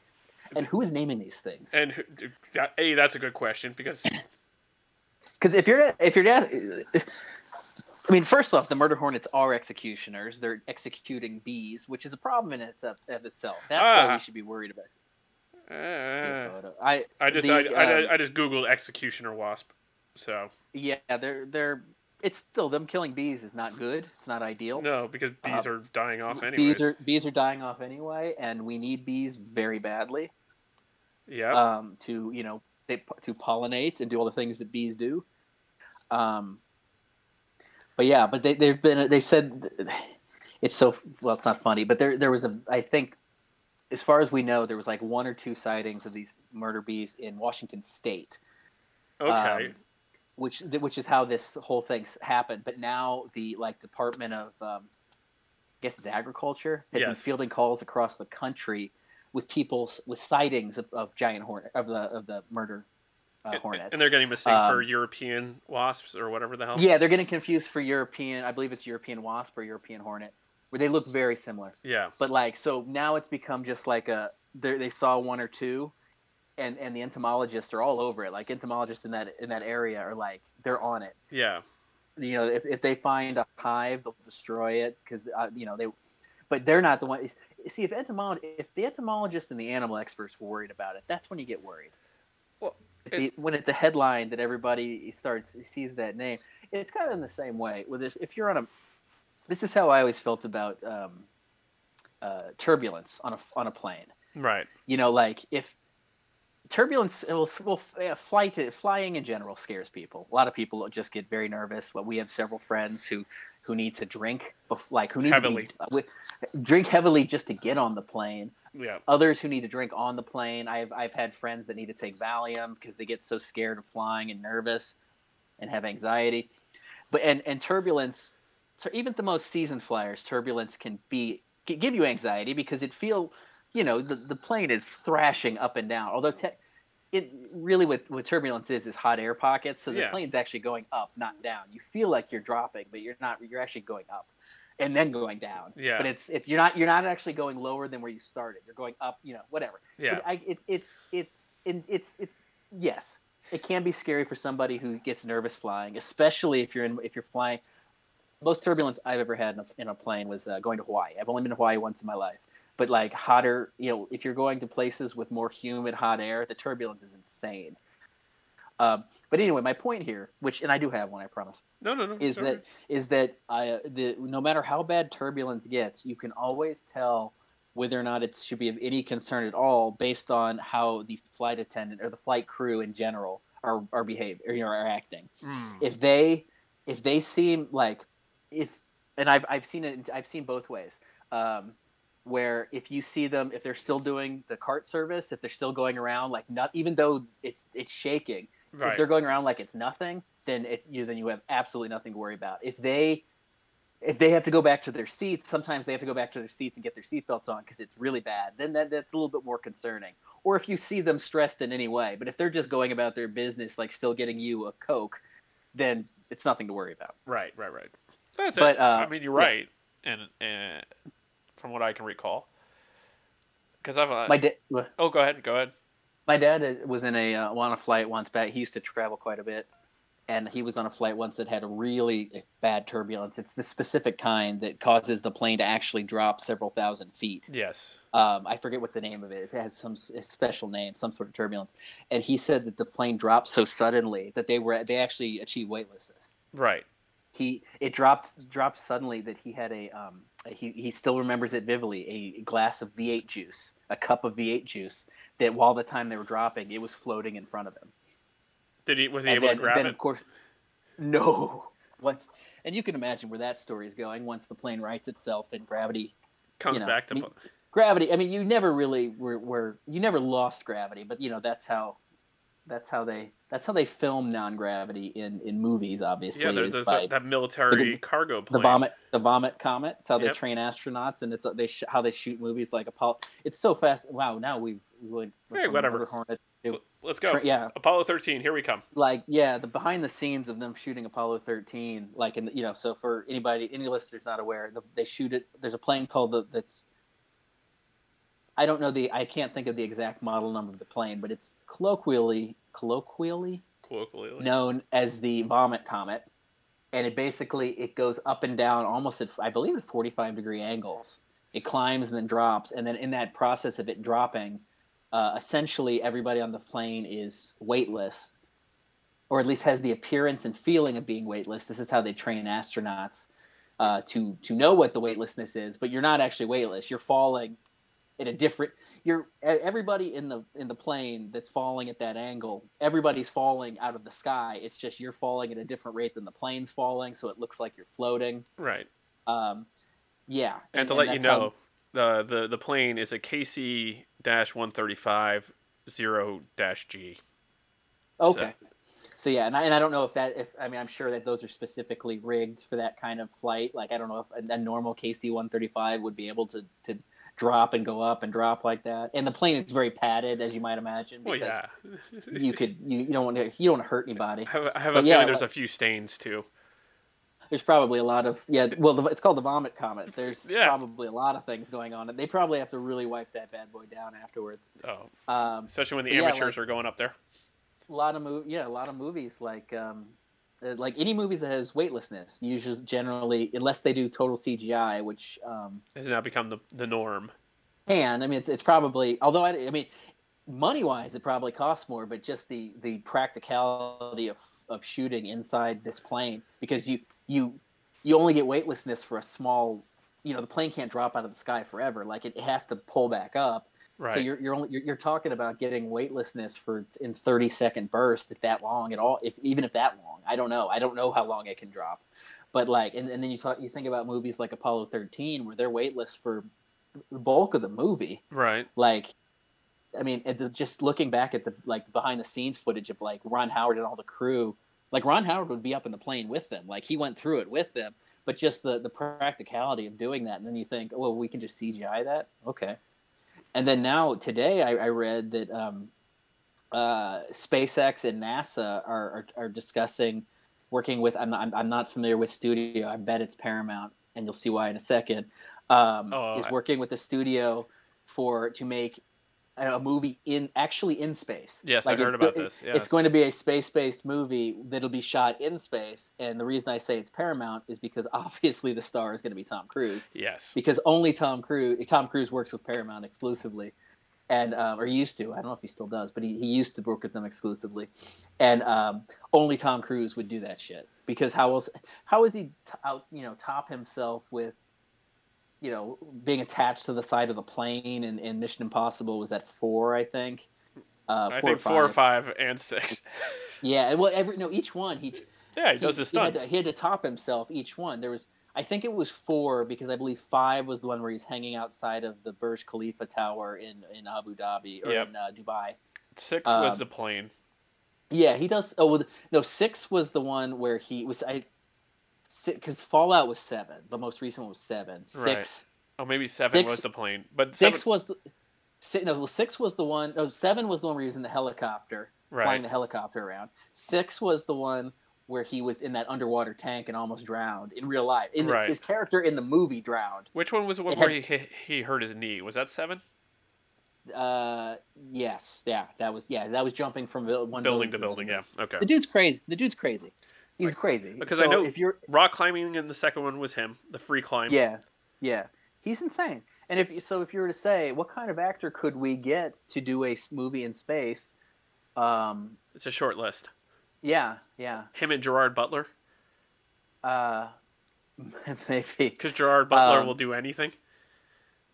And who is naming these things? And who- that, a that's a good question because because if you're if you're I mean, first off, the murder hornets are executioners. They're executing bees, which is a problem in itself. Of itself. That's why Ah. we should be worried about. uh, I I just the, I, I, um, I just googled executioner wasp. So yeah, they're they're. It's still them killing bees is not good. It's not ideal. no, because bees Uh, are dying off anyways. bees are bees are dying off anyway, and we need bees very badly yeah. um, to you know they, to pollinate and do all the things that bees do. Um, but yeah, but they they've been they said it's so well it's not funny, but there there was a I think as far as we know there was like one or two sightings of these murder bees in Washington State. okay. um, which which is how this whole thing's happened. But now the like Department of um, I guess it's agriculture has been fielding calls across the country with people with sightings of, of giant hornet of the of the murder uh, And- hornets. And they're getting mistaken for Um, European wasps or whatever the hell. yeah, they're getting confused for European. I believe it's European wasp or European hornet, where they look very similar. Yeah. But like, so now it's become just like a they they saw one or two, and and the entomologists are all over it. Like entomologists in that in that area are like they're on it. Yeah. you know if, if they find a hive they'll destroy it because uh, you know they but they're not the one see if entomolog if the entomologists and the animal experts were worried about it that's when you get worried The- when it's a headline that everybody starts sees that name it's kind of in the same way with if, if you're on a this is how i always felt about um, uh, turbulence on a on a plane Right. you know like if turbulence it will, will uh, flight flying in general scares people a lot of people just get very nervous but we have several friends who who need to drink like who need Heavily. to be, with, drink heavily just to get on the plane Yeah. Others who need to drink on the plane. I've I've had friends that need to take Valium because they get so scared of flying and nervous, and have anxiety. But and and turbulence, so even the most seasoned flyers, turbulence can be give you anxiety because it feel, you know, the the plane is thrashing up and down. Although te- it really what, what turbulence is is hot air pockets. So the Yeah. plane's actually going up, not down. You feel like you're dropping, but you're not. You're actually going up, and then going down. Yeah. But it's it's you're not you're not actually going lower than where you started. You're going up. You know, whatever. Yeah. I, it's it's it's it's it's it's yes. It can be scary for somebody who gets nervous flying, especially if you're in if you're flying. Most turbulence I've ever had in a, in a plane was uh, going to Hawaii. I've only been to Hawaii once in my life, but like hotter, you know, if you're going to places with more humid, hot air, the turbulence is insane. Um, but anyway, my point here, which and I do have one, I promise No, no, no. is sorry. that is that I the no matter how bad turbulence gets, you can always tell whether or not it should be of any concern at all based on how the flight attendant or the flight crew in general are are behaving or you know, are acting. Mm. If they if they seem like if and I've I've seen it I've seen both ways. Um, where if you see them if they're still doing the cart service, if they're still going around like not even though it's it's shaking, if they're going around like it's nothing, then it's you then you have absolutely nothing to worry about. If they if they have to go back to their seats, sometimes they have to go back to their seats and get their seatbelts on because it's really bad. Then that, that's a little bit more concerning. Or if you see them stressed in any way, but if they're just going about their business, like still getting you a coke, then it's nothing to worry about. Right, right, right. That's But, it. uh, I mean, you're yeah. right, and and from what I can recall, because I've uh, My oh, go ahead, go ahead. My dad was in a uh, on a flight once back. He used to travel quite a bit, and he was on a flight once that had a really bad turbulence. It's the specific kind that causes the plane to actually drop several thousand feet. Yes. Um, I forget what the name of it. It has some special name, some sort of turbulence. And he said that the plane dropped so suddenly that they were they actually achieved weightlessness. Right. He it dropped dropped suddenly that he had a um, he he still remembers it vividly a glass of V8 juice, a cup of V8 juice that while the time they were dropping, it was floating in front of him. Did he was he And able then, to grab then it? of course, no. Once and you can imagine where that story is going once the plane rights itself and gravity Comes you know, back to me- pl- gravity i mean you never really were, were you never lost gravity but you know that's how that's how they that's how they film non-gravity in in movies obviously yeah. There, there's a, that military the- cargo the vomit the vomit comet it's how they Yep. train astronauts and it's they sh- how they shoot movies like apollo it's so fast wow now we've went Hey, whatever. Murder Hornet to Let's go. yeah Apollo 13. Here we come. like yeah the behind the scenes of them shooting apollo 13 like in you know so for anybody any listeners not aware the, they shoot it there's a plane called the that's i don't know the i can't think of the exact model number of the plane but it's colloquially colloquially Colloquially. known as the vomit comet and it basically it goes up and down almost at i believe at 45 degree angles it climbs and then drops and then in that process of it dropping uh, essentially everybody on the plane is weightless or at least has the appearance and feeling of being weightless. This is how they train astronauts uh, to to know what the weightlessness is but you're not actually weightless. You're falling at a different you're everybody in the in the plane that's falling at that angle everybody's falling out of the sky. It's just you're falling at a different rate than the plane's falling so it looks like you're floating. Right. um, yeah And, to let you know, the, the the plane is a KC 135 0 G. okay so yeah and I, and I don't know if that if i mean i'm sure that those are specifically rigged for that kind of flight like i don't know if a, a normal kc-135 would be able to to drop and go up and drop like that and the plane is very padded as you might imagine Well, yeah. you could you, you don't want to you don't want to hurt anybody I have, I have a But feeling there's like- a few stains too. There's probably a lot of yeah. Well, the, it's called the vomit comet. There's Yeah. probably a lot of things going on. and They probably have to really wipe that bad boy down afterwards. Oh, Um, especially when the But yeah, amateurs like- are going up there. a lot of mov- yeah, a lot of movies like um, uh, like any movies that has weightlessness. Usually, generally, unless they do total CGI, which um, Has now become the the norm. And I mean, it's it's probably although I, I mean, money wise, it probably costs more, but just the the practicality of of shooting inside this plane because you you you only get weightlessness for a small. You know, the plane can't drop out of the sky forever. Like it, it has to pull back up. Right. So you're you're only you're, you're talking about getting weightlessness for in 30 second bursts if that long at all if even if that long I don't know I don't know how long it can drop but like and, and then you talk you think about movies like Apollo 13 where they're weightless for the bulk of the movie. Right. Like, I mean, just looking back at the like behind the scenes footage of like Ron Howard and all the crew, like Ron Howard would be up in the plane with them, like he went through it with them. But just the the practicality of doing that, and then you think, oh, well, we can just CGI that, okay. And then now today, I, I read that um, uh, SpaceX and NASA are, are, are discussing working with. I'm not, I'm not familiar with studio. I bet it's Paramount, and you'll see why in a second. Um, Oh, is working with the studio for to make a movie in actually in space. Yes, I heard about go- this, It's going to be a space-based movie that'll be shot in space, and the reason I say it's Paramount is because obviously the star is going to be Tom Cruise Yes. because only Tom Cruise Tom Cruise works with Paramount exclusively, and um, or used to. I don't know if he still does, but he, he used to work with them exclusively, and um, only Tom Cruise would do that shit because how else how is he t- out you know top himself with you know being attached to the side of the plane and, and Mission Impossible was that four I think. Uh, I four think or four or five. and six. Yeah, well, every no, each one he yeah, he does his he had, stunts. to, he had to top himself each one. There was, I think it was four because I believe five was the one where he's hanging outside of the Burj Khalifa tower in in Abu Dhabi or Yep. in uh, Dubai. Six was um, the plane. Yeah, he does. Oh, well, no, six was the one where he was. I because Fallout was seven. The most recent one was seven. Six. Oh, maybe seven six- was the plane, but Six seven, was the. si- No, well, six was the one. No, seven was the one where he was in the helicopter, flying the helicopter around. Six was the one where he was in that underwater tank and almost drowned in real life. In Right. His character in the movie drowned. Which one was the one It where had- he, he he hurt his knee? Was that seven? Uh, yes, yeah, that was yeah, that was jumping from one Building to building. Yeah. Okay. The dude's crazy. The dude's crazy. He's crazy. because So I know- if you're Rock climbing in the second one was him. The free climb. yeah, yeah, he's insane. And if so, if you were to say, what kind of actor could we get to do a movie in space? Um, It's a short list. yeah, yeah. Him and Gerard Butler. Uh, maybe. Because Gerard Butler Um, will do anything.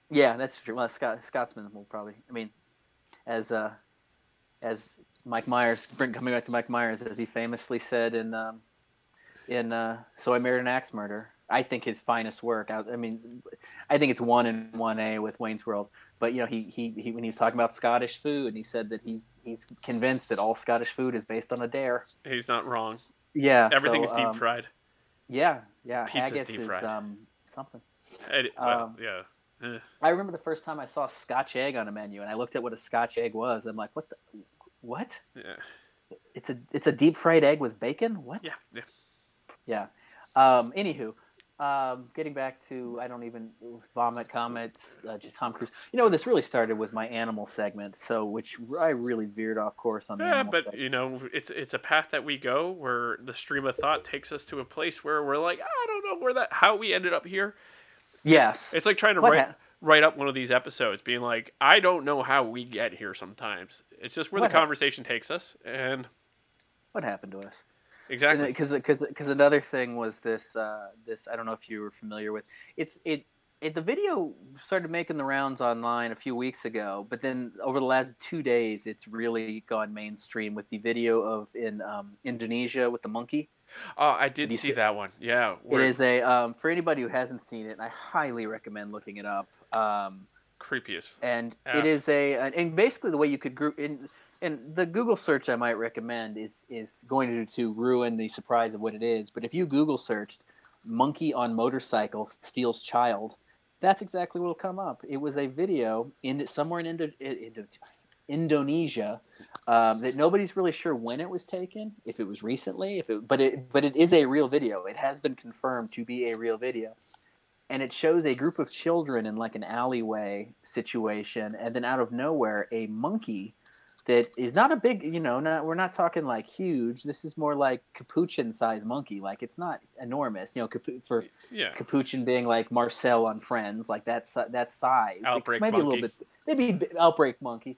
Yeah, that's true. Well, Scott Scotsman will probably. I mean, as uh, as Mike Myers, bring, coming back to Mike Myers, as he famously said in um, in uh, "So I Married an Axe Murder." I think his finest work. I, I mean, I think it's one and one A with Wayne's World. But you know, he, he he when he's talking about Scottish food, he said that he's he's convinced that all Scottish food is based on a dare. He's not wrong. Yeah, Everything so, is deep um, fried. Yeah, yeah. Pizza's Haggis deep is fried. um, something. It- well, um, yeah. Eh. I remember the first time I saw Scotch egg on a menu, and I looked at what a Scotch egg was. I'm like, what the, what? Yeah. It's a it's a deep fried egg with bacon. What? Yeah. Yeah. Yeah. Um, anywho, um, getting back to I don't even vomit comments. Uh, just Tom Cruise. You know, this really started was my animal segment, so which I really veered off course on the Yeah, animal but segment. you know, it's it's a path that we go where the stream of thought takes us to a place where we're like, I don't know where that how we ended up here. Yes. It's like trying to What write hap- write up one of these episodes, being like, I don't know how we get here. Sometimes it's just where What the conversation takes us, and What happened to us? Exactly. because because another thing was this uh, this I don't know if you were familiar with it's it, it the video started making the rounds online a few weeks ago but then over the last two days it's really gone mainstream with the video of in um, Indonesia with the monkey Oh, I did you see that one. Yeah, it where is a um, for anybody who hasn't seen it I highly recommend looking it up um, creepy as. and F. it is a and basically the way you could group in and the Google search I might recommend is is going to to ruin the surprise of what it is. But if you Google searched "monkey on motorcycle steals child," that's exactly what will come up. It was a video in somewhere in Indo, Indo, Indonesia um, that nobody's really sure when it was taken, if it was recently, if it, but it but it is a real video. It has been confirmed to be a real video and it shows a group of children in like an alleyway situation and then out of nowhere a monkey that is not a big you know not we're not talking like huge. This is more like capuchin size monkey. Like it's not enormous you know capu- for Yeah, capuchin being like marcel on friends like that si- that size Outbreak maybe a little bit maybe outbreak monkey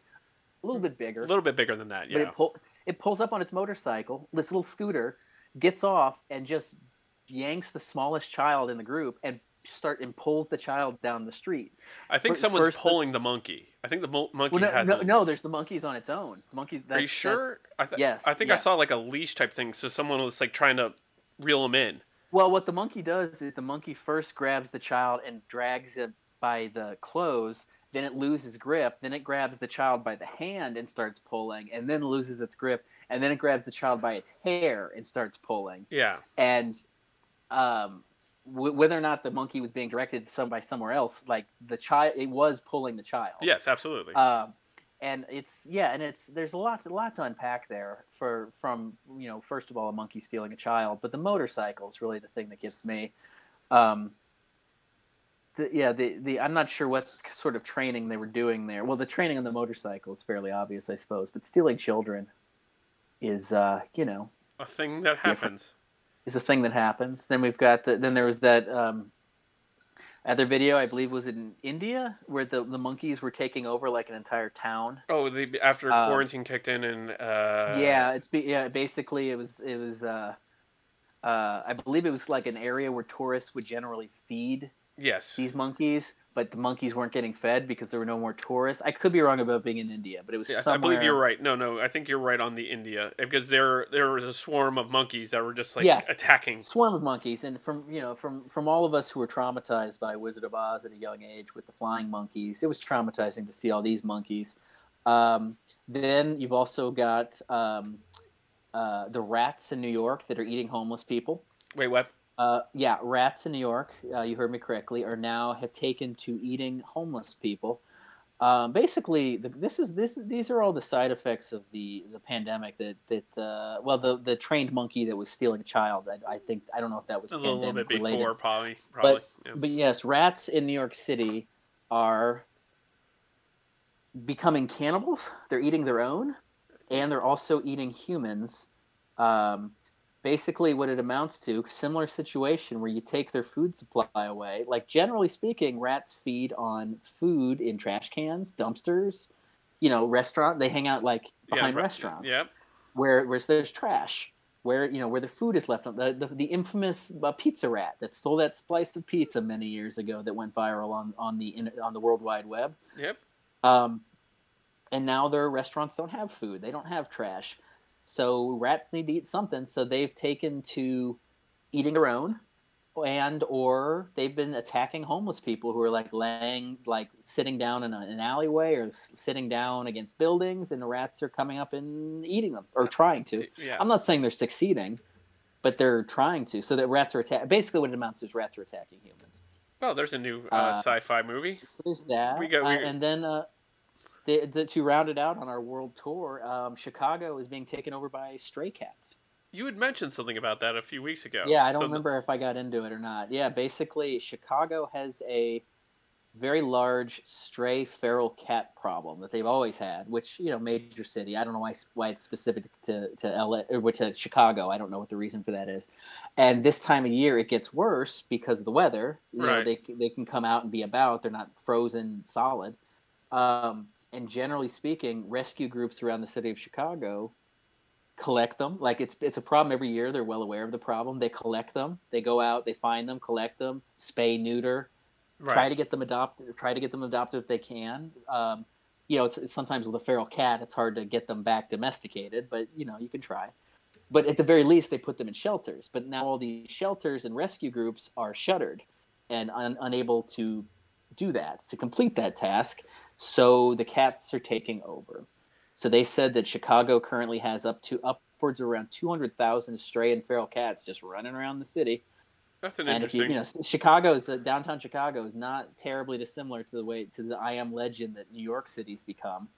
a little bit bigger. A little bit bigger than that. but Yeah, it, pull, it pulls up on its motorcycle, this little scooter, gets off and just yanks the smallest child in the group and start and pulls the child down the street. I think someone's first the- pulling the monkey. I think the mo- monkey Well, no, has. no, a- no, there's the monkeys on its own. Monkeys. Are you sure? I th- yes, I think I saw like a leash type thing, so someone was like trying to reel him in. Well, what the monkey does is the monkey first grabs the child and drags it by the clothes. Then it loses grip. Then it grabs the child by the hand and starts pulling, and then loses its grip. And then it grabs the child by its hair and starts pulling. Yeah. And um, w- whether or not the monkey was being directed some by somewhere else, like the child, it was pulling the child. Yes, absolutely. Um, and it's yeah, and it's there's a lot a lot to unpack there for from you know first of all a monkey stealing a child, but the motorcycle is really the thing that gets me. Um, the, yeah, the the I'm not sure what sort of training they were doing there. Well, the training on the motorcycle is fairly obvious, I suppose, but stealing children is uh, you know a thing that happens. Is a thing that happens. Then we've got the, then there was that um, other video I believe was in India where the the monkeys were taking over like an entire town. Oh, the after Um, quarantine kicked in and uh, yeah, it's yeah. Basically, it was it was. Uh, uh, I believe it was like an area where tourists would generally feed Yes. these monkeys, but the monkeys weren't getting fed because there were no more tourists. I could be wrong about being in India, but it was Yeah, I believe you're right. No, no, I think you're right on the India because there there was a swarm of monkeys that were just like Yeah. attacking. Swarm of monkeys, and from you know from from all of us who were traumatized by Wizard of Oz at a young age with the flying monkeys, it was traumatizing to see all these monkeys. Um, then you've also got um, uh, the rats in New York that are eating homeless people. Wait, what? Uh, yeah, rats in New York, uh, you heard me correctly, are now have taken to eating homeless people. Um, basically, the, this is this these are all the side effects of the the pandemic. That that uh, well, the the trained monkey that was stealing a child. I, I think I don't know if that was A little, bit related. before, probably. Probably. yeah. But yes, rats in New York City are becoming cannibals. They're eating their own, and they're also eating humans. Um, basically, what it amounts to, similar situation where you take their food supply away. Like generally speaking, rats feed on food in trash cans, dumpsters. You know, restaurant. They hang out like behind right, restaurants Yep. where where there's trash, where you know where the food is left on the the, the infamous uh, pizza rat that stole that slice of pizza many years ago that went viral on on the in, on the World Wide Web. Yep. Um, and now their restaurants don't have food; they don't have trash. So rats need to eat something. So they've taken to eating their own, and or they've been attacking homeless people who are like laying, like sitting down in an alleyway or sitting down against buildings, and the rats are coming up and eating them or trying to. Yeah. I'm not saying they're succeeding, but they're trying to. So that rats are attacking. Basically, what it amounts to is rats are attacking humans. well, there's a new uh, Uh, sci-fi movie. There's that. We got- Uh, and then uh, the, the, to round it out on our world tour, um, Chicago is being taken over by stray cats. You had mentioned something about that a few weeks ago. Yeah, I don't So remember if I got into it or not. Yeah, basically, Chicago has a very large stray feral cat problem that they've always had. Which you know, major city. I don't know why why it's specific to to LA or to Chicago. I don't know what the reason for that is. And this time of year, it gets worse because of the weather. You know, Right. they they can come out and be about. They're not frozen solid. Um, and generally speaking, rescue groups around the city of Chicago collect them. Like it's it's a problem every year. They're well aware of the problem. They collect them. They go out. They find them, collect them, spay, neuter, right. try to get them adopted. Try to get them adopted if they can. Um, you know, it's, it's sometimes with a feral cat, it's hard to get them back domesticated, but you know, you can try. But at the very least, they put them in shelters. But now all these shelters and rescue groups are shuttered and un- unable to do that to complete that task. So the cats are taking over. So they said that Chicago currently has up to upwards of around 200,000 stray and feral cats just running around the city. That's an And if you, interesting. you know, Chicago is uh, downtown Chicago is not terribly dissimilar to the way to the I am legend that New York City's become.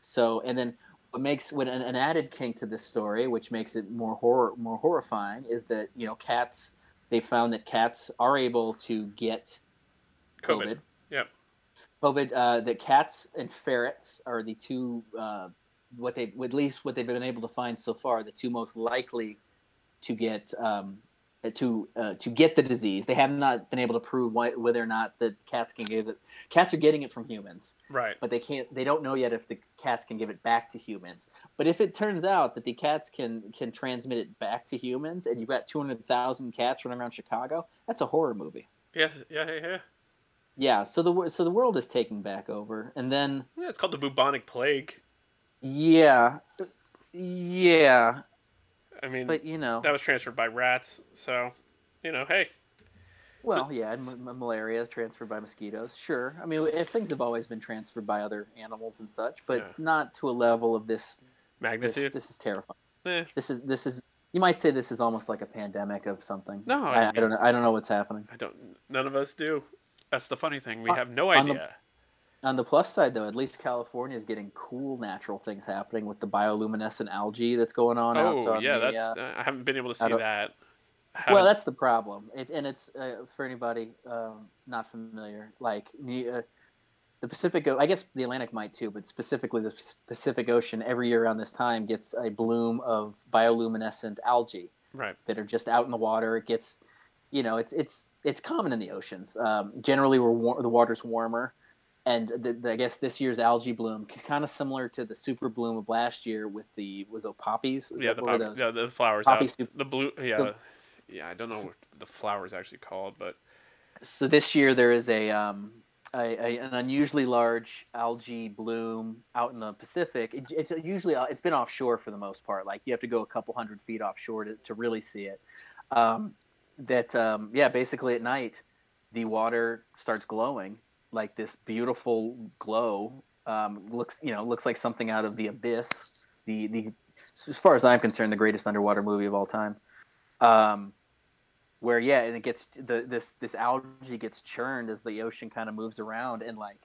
So, and then what makes what an, an added kink to this story, which makes it more horror more horrifying, is that you know cats. They found that cats are able to get COVID. COVID. COVID. Uh, that cats and ferrets are the two. Uh, what they at least what they've been able to find so far, the two most likely to get um, to uh, to get the disease. They have not been able to prove why, whether or not the cats can give it. Cats are getting it from humans, Right. but they can't. They don't know yet if the cats can give it back to humans. But if it turns out that the cats can can transmit it back to humans, and you've got two hundred thousand cats running around Chicago, that's a horror movie. Yes. Yeah. Yeah. Yeah. Yeah, so the so the world is taking back over, and then Yeah, It's called the bubonic plague. yeah, yeah, I mean, but you know, that was transferred by rats. So, you know, hey, Well, yeah, and m- malaria is transferred by mosquitoes. Sure. I mean, if things have always been transferred by other animals and such, but Yeah. not to a level of this. This, Magnitude. this is terrifying. Eh, This is this is. You might say this is almost like a pandemic of something. No, I I, I don't know. I don't know what's happening. I don't. None of us do. That's the funny thing. We have no on the- idea. On the plus side, though, at least California is getting cool natural things happening with the bioluminescent algae that's going on out Oh on yeah, the, that's. uh, I haven't been able to see that. well, that's the problem. It, and it's uh, for anybody um, not familiar. Like the, uh, the Pacific, O- I guess the Atlantic might too, but specifically the Pacific Ocean every year around this time gets a bloom of bioluminescent algae right. that are just out in the water. It gets, you know, it's it's it's common in the oceans. Um, generally, we're war- the water's warmer, and the, the, I guess this year's algae bloom kind of similar to the super bloom of last year with the was it poppies? Is yeah, the pop, yeah, the flowers. Poppy. The blue. Yeah. The- yeah. I don't know what the flower is actually called, but So this year there is a, um, a, a an unusually large algae bloom out in the Pacific. It, it's usually uh, it's been offshore for the most part. Like you have to go a couple hundred feet offshore to, to really see it. Um, that um, yeah, basically at night the water starts glowing like this beautiful glow. Um, looks you know looks like something out of the abyss. The the as far as I'm concerned, the greatest underwater movie of all time. Um, where yeah, and it gets the this this algae gets churned as the ocean kind of moves around, and like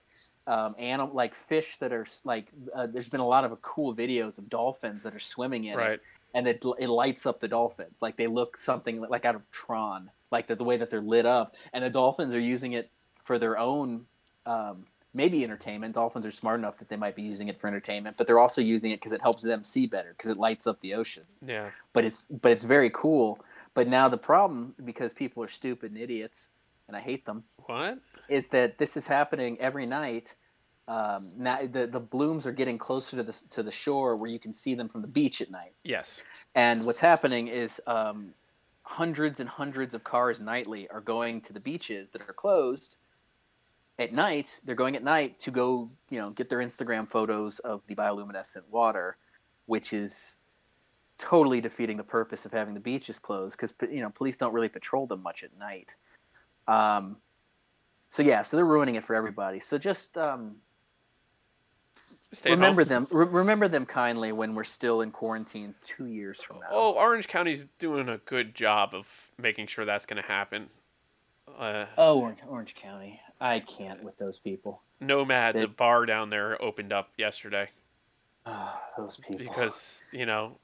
um, animal like fish that are like uh, there's been a lot of cool videos of dolphins that are swimming in it, right. And it it lights up the dolphins like they look something like out of Tron, like the, the way that they're lit up, and the dolphins are using it for their own. Um, Maybe entertainment. Dolphins are smart enough that they might be using it for entertainment, but they're also using it because it helps them see better because it lights up the ocean Yeah. but it's but it's very cool. But now the problem, because people are stupid and idiots, and I hate them, What? is that this is happening every night. Um, now the the blooms are getting closer to the to the shore where you can see them from the beach at night. Yes. And what's happening is um, hundreds and hundreds of cars nightly are going to the beaches that are closed at night. They're going at night to go, you know, get their Instagram photos of the bioluminescent water, which is totally defeating the purpose of having the beaches closed because you know police don't really patrol them much at night. Um, so yeah, so they're ruining it for everybody. So just um, Stay remember them. Re- remember them kindly when we're still in quarantine two years from now. Oh, Orange County's doing a good job of making sure that's going to happen. Uh, Oh, Orange, Orange County. I can't with those people. Nomads, They- a bar down there, opened up yesterday Ah, those people. because you know,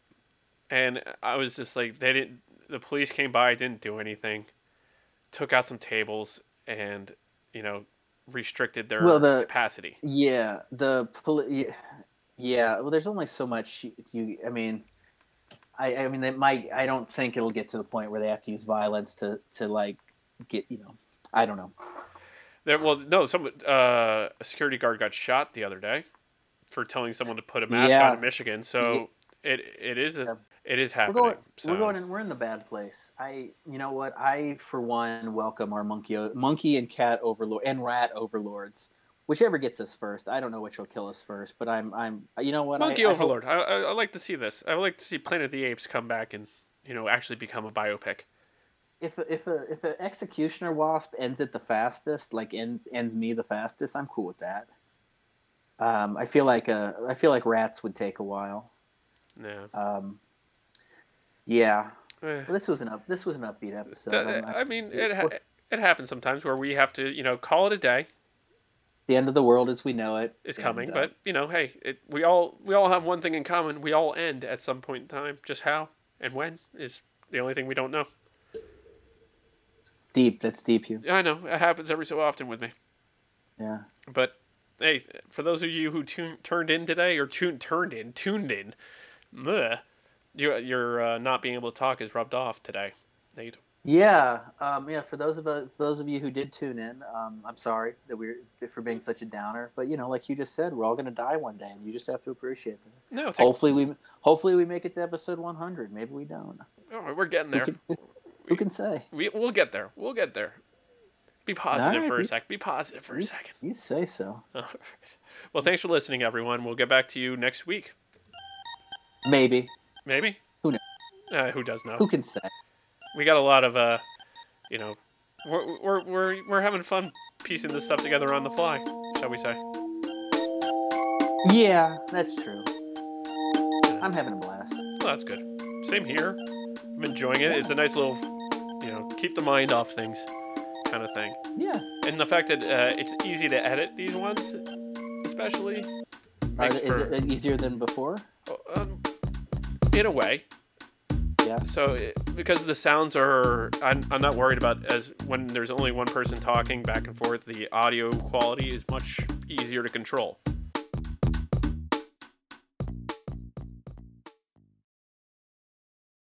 and I was just like, they didn't. The police came by, didn't do anything, took out some tables, and you know, restricted their Well, the- capacity. yeah, the poli- yeah, yeah. Well, there's only so much you. I mean, I. I mean, they might. I don't think it'll get to the point where they have to use violence to to like get. You know, I don't know. There, well, no, some uh, a security guard got shot the other day for telling someone to put a mask Yeah. on in Michigan. So it it is a, Yeah. It is happening. We're going. so. We're going. In, we're in the bad place. I. You know what? I for one welcome our monkey, monkey and cat overlord and rat overlords. Whichever gets us first. I don't know which will kill us first, but I'm. I'm. You know what? I- Monkey I hope- Overlord. I, I, I like to see this. I would like to see Planet of the Apes come back and you know actually become a biopic. if a, if a if an executioner wasp ends it the fastest, like ends ends me the fastest, I'm cool with that. Um, I feel like uh, I feel like rats would take a while. Yeah. Um, yeah, Eh, well, this was an up this was an upbeat episode. that- I'm- mean, it ha- it happens sometimes where we have to you know call it a day. the end of the world as we know it Is and, coming, uh, but you know, hey, it, we all we all have one thing in common. We all end at some point in time. Just how and when is the only thing we don't know. deep. That's deep. You. I know it happens every so often with me. Yeah. But hey, for those of you who tuned turned in today or tuned turned in tuned in, bleh, you you're uh, not being able to talk is rubbed off today, Nate. Yeah, um, yeah. For those of uh, for those of you who did tune in, um, I'm sorry that we're for being such a downer. But you know, like you just said, we're all gonna die one day, and you just have to appreciate that. No, Hopefully we hopefully we make it to episode 100. Maybe we don't. oh, we're getting Who there. can, who can say? We we'll get there. We'll get there. Be positive Alright, for a you- sec. Be positive for a second. You say so. All right. Well, thanks for listening, everyone. We'll get back to you next week. Maybe. Maybe. Who knows? Uh, who does know? Who can say? we got a lot of uh, you know, we're, we're, we're, we're having fun piecing this stuff together on the fly, shall we say? Yeah, that's true. I'm having a blast. Well, that's good. Same here. I'm enjoying it. It's a nice little, you know, keep the mind off things kind of thing. Yeah. And the fact that uh, it's easy to edit these ones, especially, Are, is for, it easier than before? um, in a way. Yeah. So it, because the sounds are, I'm, I'm not worried about as when there's only one person talking back and forth. The audio quality is much easier to control.